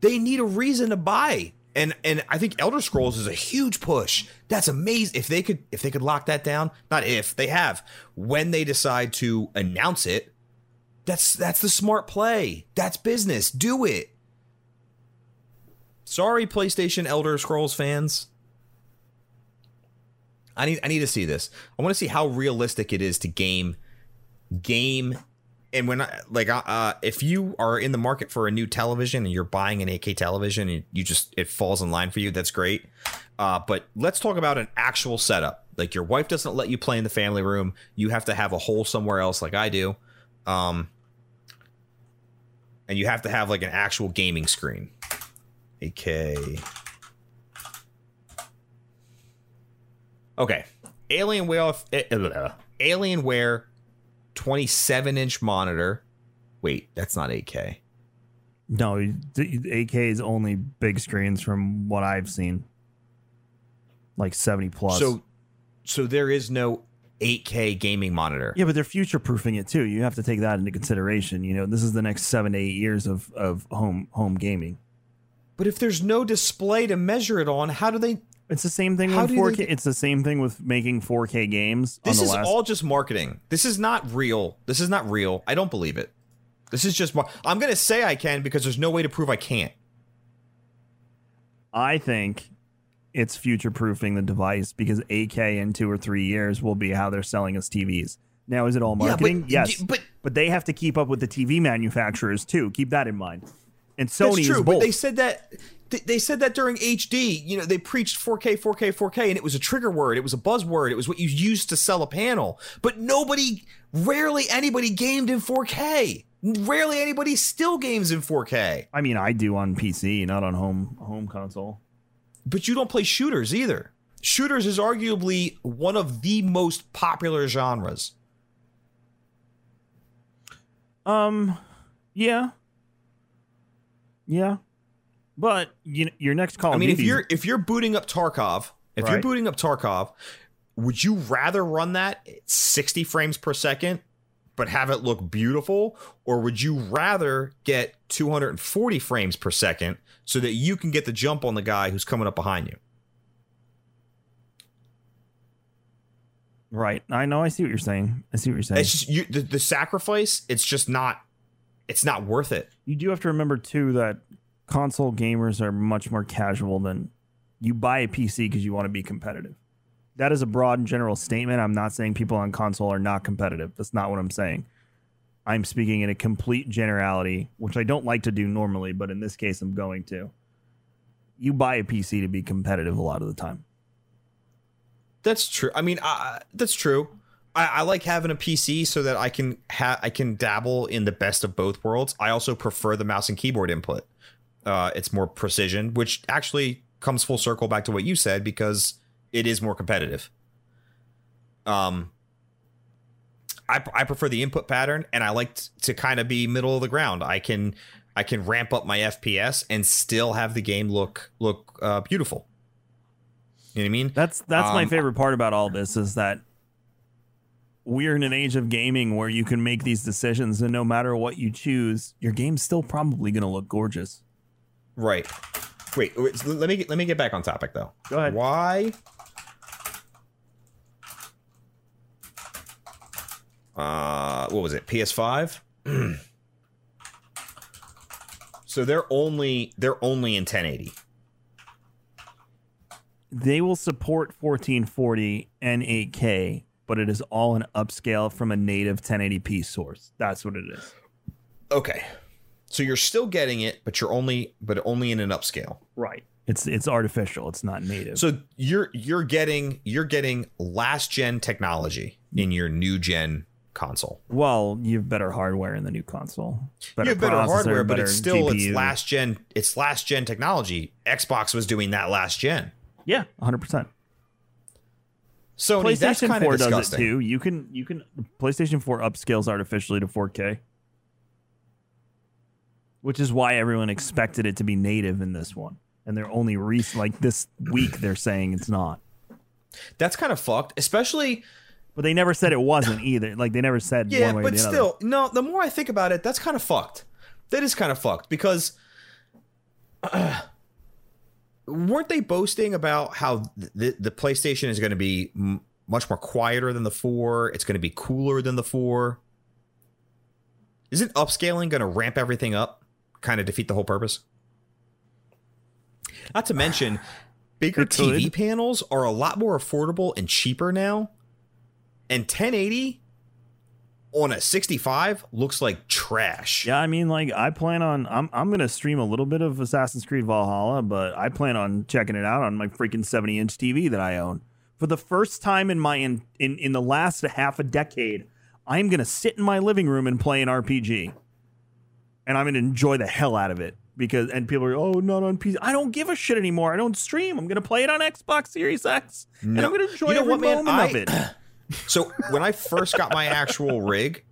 they need a reason to buy. And and I think Elder Scrolls is a huge push. That's amazing. If they could if they could lock that down, not if they have, when they decide to announce it, that's that's the smart play. That's business. Do it. Sorry, PlayStation Elder Scrolls fans. I need I need to see this. I want to see how realistic it is to game game and when I like uh, uh if you are in the market for a new television and you're buying an 8K television and you just it falls in line for you, that's great. Uh but let's talk about an actual setup. Like your wife doesn't let you play in the family room. You have to have a hole somewhere else like I do. Um and you have to have like an actual gaming screen. 8K. Okay. Alienware uh, Alienware 27 inch monitor. Wait, that's not 8K. no the- the 8K is only big screens from what I've seen, like 70 plus. So so there is no 8K gaming monitor. yeah, but they're future proofing it too. You have to take that into consideration. You know, this is the next seven to eight years of of home home gaming. But if there's no display to measure it on, how do they It's the same thing with 4K. think- It's the same thing with making 4K games. This on is last, all just marketing. This is not real. This is not real. I don't believe it. This is just. mar- I'm gonna say I can because there's no way to prove I can't. I think it's future proofing the device because 8K in two or three years will be how they're selling us TVs. Now, is it all Yeah, but- marketing? yes, but- but they have to keep up with the TV manufacturers too. Keep that in mind. And Sony That's true, but they said that they said that during HD. You know, they preached 4K, 4K, 4K, and it was a trigger word. It was a buzzword. It was what you used to sell a panel. But nobody, rarely anybody gamed in 4K. Rarely anybody still games in 4K. I mean, I do on PC, not on home home console. But you don't play shooters either. Shooters is arguably one of the most popular genres. Um, yeah, yeah, but you your next Call I mean, if you're if you're booting up Tarkov, if you're booting up Tarkov, would you rather run that at 60 frames per second but have it look beautiful or would you rather get 240 frames per second so that you can get the jump on the guy who's coming up behind you? right, I know, I see what you're saying. I see what you're saying. It's just you, the, the sacrifice, it's just not it's not worth it. you do have to remember too that console gamers are much more casual than you buy a PC because you want to be competitive. That is a broad and general statement. I'm not saying people on console are not competitive. That's not what I'm saying. I'm speaking in a complete generality, which I don't like to do normally, but in this case, I'm going to. You buy a PC to be competitive a lot of the time. That's true. I mean, uh, that's true. I, I like having a PC so that I can ha- I can dabble in the best of both worlds. I also prefer the mouse and keyboard input. Uh, it's more precision, which actually comes full circle back to what you said because it is more competitive. Um, I I prefer the input pattern, and I like t- to kind of be middle of the ground. I can I can ramp up my FPS and still have the game look look uh, beautiful. You know what I mean? That's that's my Um, favorite part about all this is that we're in an age of gaming where you can make these decisions and no matter what you choose, your game's still probably going to look gorgeous. Right. Wait, wait, so let me get, let me get back on topic though. Go ahead. Why? Uh, what was it? PS5. so they're only they're only in 1080. They will support 1440 and 8K, but it is all an upscale from a native 1080p source. That's what it is. Okay. So you're still getting it, but you're only but only in an upscale. Right. It's it's artificial. It's not native. So you're you're getting you're getting last gen technology in your new gen console. well, you have better hardware in the new console. Better you have better hardware, but better it's still it's last gen. It's last gen technology. Xbox was doing that last gen. Yeah, 100%. Sony, that's PlayStation kind 4 of does it too. You can you can PlayStation 4 upscales artificially to 4K. Which is why everyone expected it to be native in this one. And they're only re- like this week they're saying it's not. That's kind of fucked, especially But they never said it wasn't either. Like they never said yeah. one way or But the other. still, no. The more I think about it, that's kind of fucked. That is kind of fucked because uh, weren't they boasting about how the the PlayStation is going to be m- much more quieter than the four? It's going to be cooler than the four. Isn't upscaling going to ramp everything up? Kind of defeat the whole purpose. Not to mention, bigger TV panels are a lot more affordable and cheaper now. And 1080 on a 65 looks like trash. Yeah, I mean, like I plan on I'm I'm gonna stream a little bit of Assassin's Creed Valhalla, but I plan on checking it out on my freaking 70 inch TV that I own. For the first time in my in in, in the last half a decade, I'm gonna sit in my living room and play an RPG, and I'm gonna enjoy the hell out of it because and people are oh not on PC. I don't give a shit anymore. I don't stream. I'm gonna play it on Xbox Series X, and I'm gonna enjoy You know every what, man? moment I- of it. So when I first got my actual rig,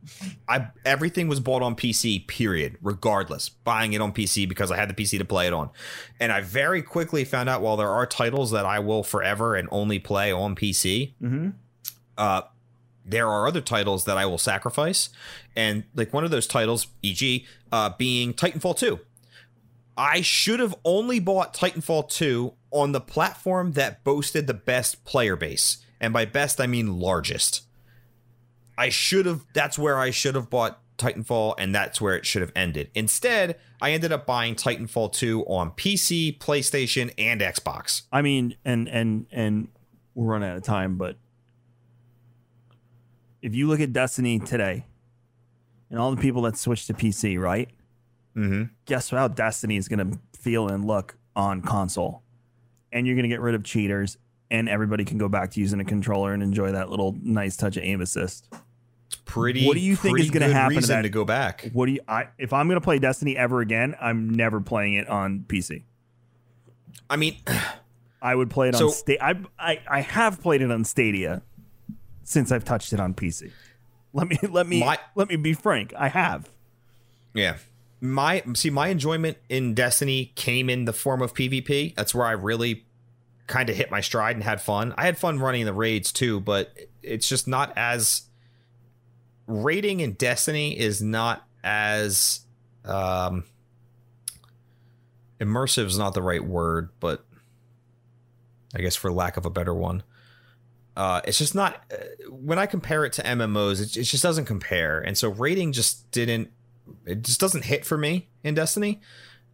I everything was bought on PC. Period. Regardless, buying it on PC because I had the PC to play it on, and I very quickly found out while there are titles that I will forever and only play on PC. Mm-hmm. Uh, there are other titles that I will sacrifice, and like one of those titles, e.g., uh, being Titanfall two. I should have only bought Titanfall 2 on the platform that boasted the best player base. And by best, I mean largest. I should have, that's where I should have bought Titanfall, and that's where it should have ended. Instead, I ended up buying Titanfall 2 on PC, PlayStation, and Xbox. I mean, and and and we're running out of time, but if you look at Destiny today and all the people that switched to PC, right? Mm-hmm. Guess how Destiny is going to feel and look on console, and you're going to get rid of cheaters, and everybody can go back to using a controller and enjoy that little nice touch of aim assist. Pretty. What do you think is gonna happen to that? to go back? What do you? I if I'm going to play Destiny ever again, I'm never playing it on PC. I mean, I would play it So- on Sta- I, I I have played it on Stadia since I've touched it on PC. Let me let me My- let me be frank. I have. Yeah. My see my enjoyment in Destiny came in the form of PvP. That's where I really kind of hit my stride and had fun. I had fun running the raids too, but it's just not as raiding in Destiny is not as um immersive is not the right word, but I guess for lack of a better one. Uh, it's just not uh, when I compare it to MMOs, it, it just doesn't compare, and so raiding just didn't it just doesn't hit for me in Destiny.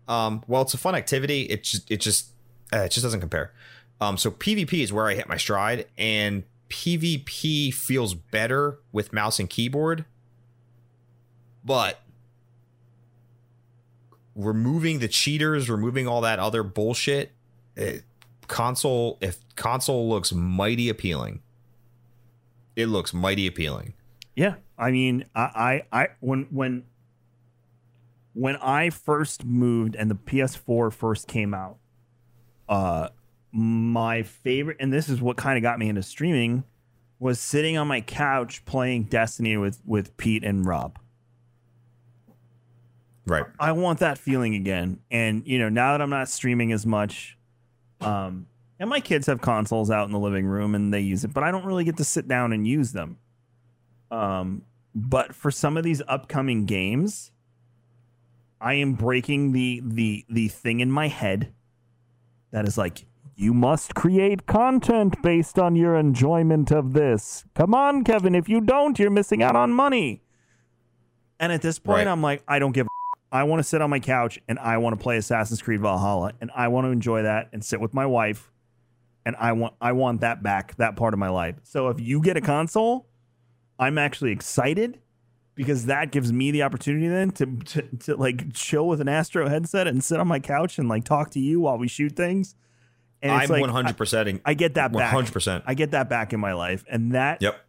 Um, while it's a fun activity, it just it just uh, it just doesn't compare. Um, so PvP is where I hit my stride, and PvP feels better with mouse and keyboard. But removing the cheaters, removing all that other bullshit, it, console if console looks mighty appealing. It looks mighty appealing. Yeah. I mean, I I, I when when when I first moved and the PS4 first came out, uh my favorite and this is what kind of got me into streaming was sitting on my couch playing Destiny with with Pete and Rob. Right. I want that feeling again. And you know, now that I'm not streaming as much, um, and my kids have consoles out in the living room and they use it, but I don't really get to sit down and use them. Um, but for some of these upcoming games, I am breaking the the the thing in my head that is like you must create content based on your enjoyment of this. Come on, Kevin, if you don't, you're missing out on money. And at this point, Right. I'm like, I don't give a I want to sit on my couch and I want to play Assassin's Creed Valhalla and I want to enjoy that and sit with my wife and I want I want that back, that part of my life. So if you get a console, I'm actually excited because that gives me the opportunity then to, to to like chill with an Astro headset and sit on my couch and like talk to you while we shoot things. And I'm like, 100% I, I get that back. 100%. I get that back in my life. And that Yep.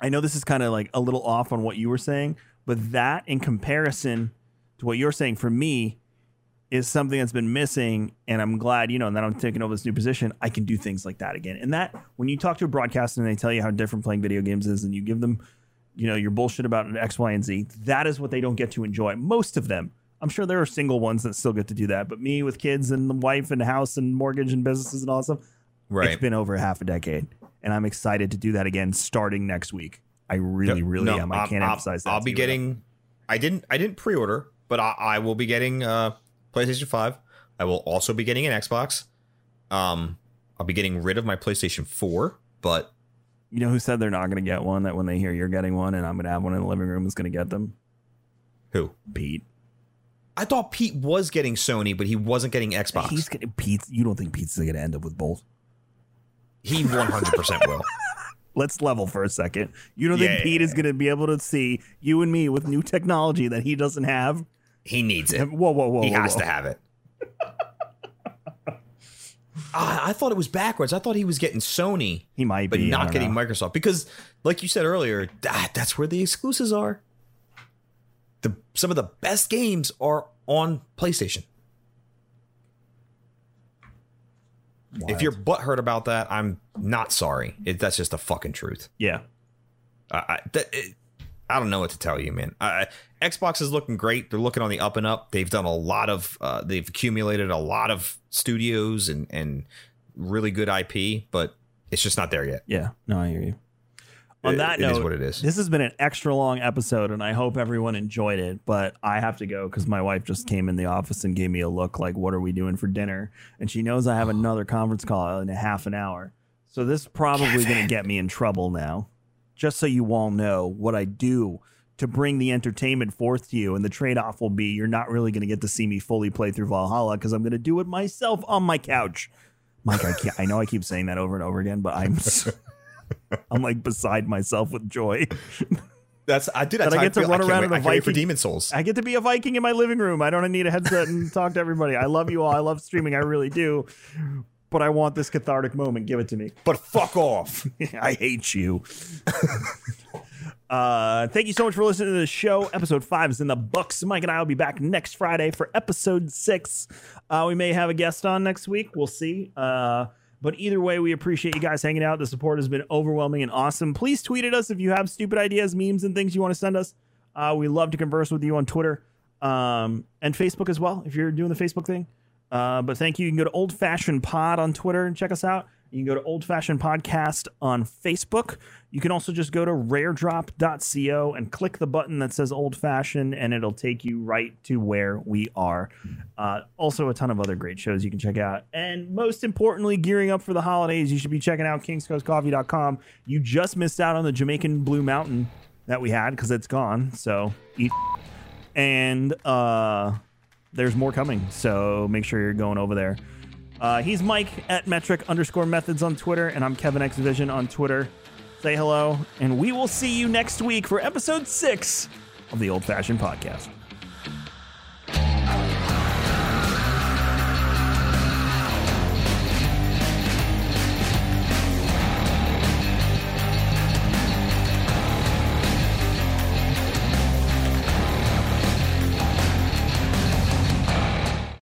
I know this is kind of like a little off on what you were saying, but that in comparison to what you're saying for me is something that's been missing. And I'm glad, you know, that I'm taking over this new position. I can do things like that again. And that when you talk to a broadcaster and they tell you how different playing video games is, and you give them, you know, your bullshit about X, Y, and Z, that is what they don't get to enjoy. Most of them. I'm sure there are single ones that still get to do that, but me with kids and the wife and house and mortgage and businesses and all that stuff, Right. it's been over half a decade, and I'm excited to do that again starting next week. I really, Yep. really No, am. I can't I'm- emphasize that. I'll be enough. getting. I didn't. I didn't pre-order, but I, I will be getting uh, PlayStation Five. I will also be getting an Xbox. Um, I'll be getting rid of my PlayStation Four, but You know who said they're not going to get one? That when they hear you're getting one, and I'm going to have one in the living room, is going to get them. who? Pete. I thought Pete was getting Sony, but he wasn't getting Xbox. He's getting Pete. You don't think Pete's going to end up with both? he 100% will. Let's level for a second. You don't Yeah, think yeah, Pete is going to be able to see you and me with new technology that he doesn't have? He needs it. Whoa, whoa, whoa! he whoa, has whoa. to have it. I thought it was backwards. I thought he was getting Sony, He might but be not getting know. Microsoft because, like you said earlier, that, that's where the exclusives are. The some of the best games are on PlayStation. If you're butthurt about that, I'm not sorry. It, that's just the fucking truth. Yeah, I, I, that, it, I don't know what to tell you, man. I- Xbox is looking great. They're looking on the up and up. They've done a lot of, uh, they've accumulated a lot of studios and and really good IP, but it's just not there yet. yeah. No, I hear you. On It- that it note, is what it is. This has been an extra long episode, and I hope everyone enjoyed it. But I have to go because my wife just came in the office and gave me a look like, "What are we doing for dinner?" And she knows I have another conference call in a half an hour, so this is probably going to get me in trouble now. Just so you all know what I do to bring the entertainment forth to you, and the trade-off will be you're not really going to get to see me fully play through Valhalla because I'm going to do it myself on my couch. Mike, I can't. I know I keep saying that over and over again, but I'm. So, I'm like beside myself with joy. That's I do That I get to run around in a I can't for Demon Souls. I get to be a Viking in my living room. I don't need a headset and talk to everybody. I love you all. I love streaming. I really do. But I want this cathartic moment. Give it to me. But fuck off. I hate you. uh, thank you so much for listening to the show. Episode five is in the books. Mike and I will be back next Friday for episode six. Uh, we may have a guest on next week. We'll see. Uh, but either way, we appreciate you guys hanging out. The support has been overwhelming and awesome. Please tweet at us if you have stupid ideas, memes, and things you want to send us. Uh, we love to converse with you on Twitter um, and Facebook as well if you're doing the Facebook thing. Uh, but thank you. You can go to Old Fashioned Pod on Twitter and check us out. You can go to Old Fashioned Podcast on Facebook. You can also just go to raredrop.co and click the button that says Old Fashioned, and it'll take you right to where we are. Uh, also, a ton of other great shows you can check out. And most importantly, gearing up for the holidays, you should be checking out kingscoastcoffee.com. You just missed out on the Jamaican Blue Mountain that we had because it's gone. So eat. And uh, there's more coming. So make sure you're going over there. Uh, he's Mike at metric underscore methods on Twitter, and I'm Kevin X Vision on Twitter. Say hello, and we will see you next week for episode six of the Old Fashioned Podcast.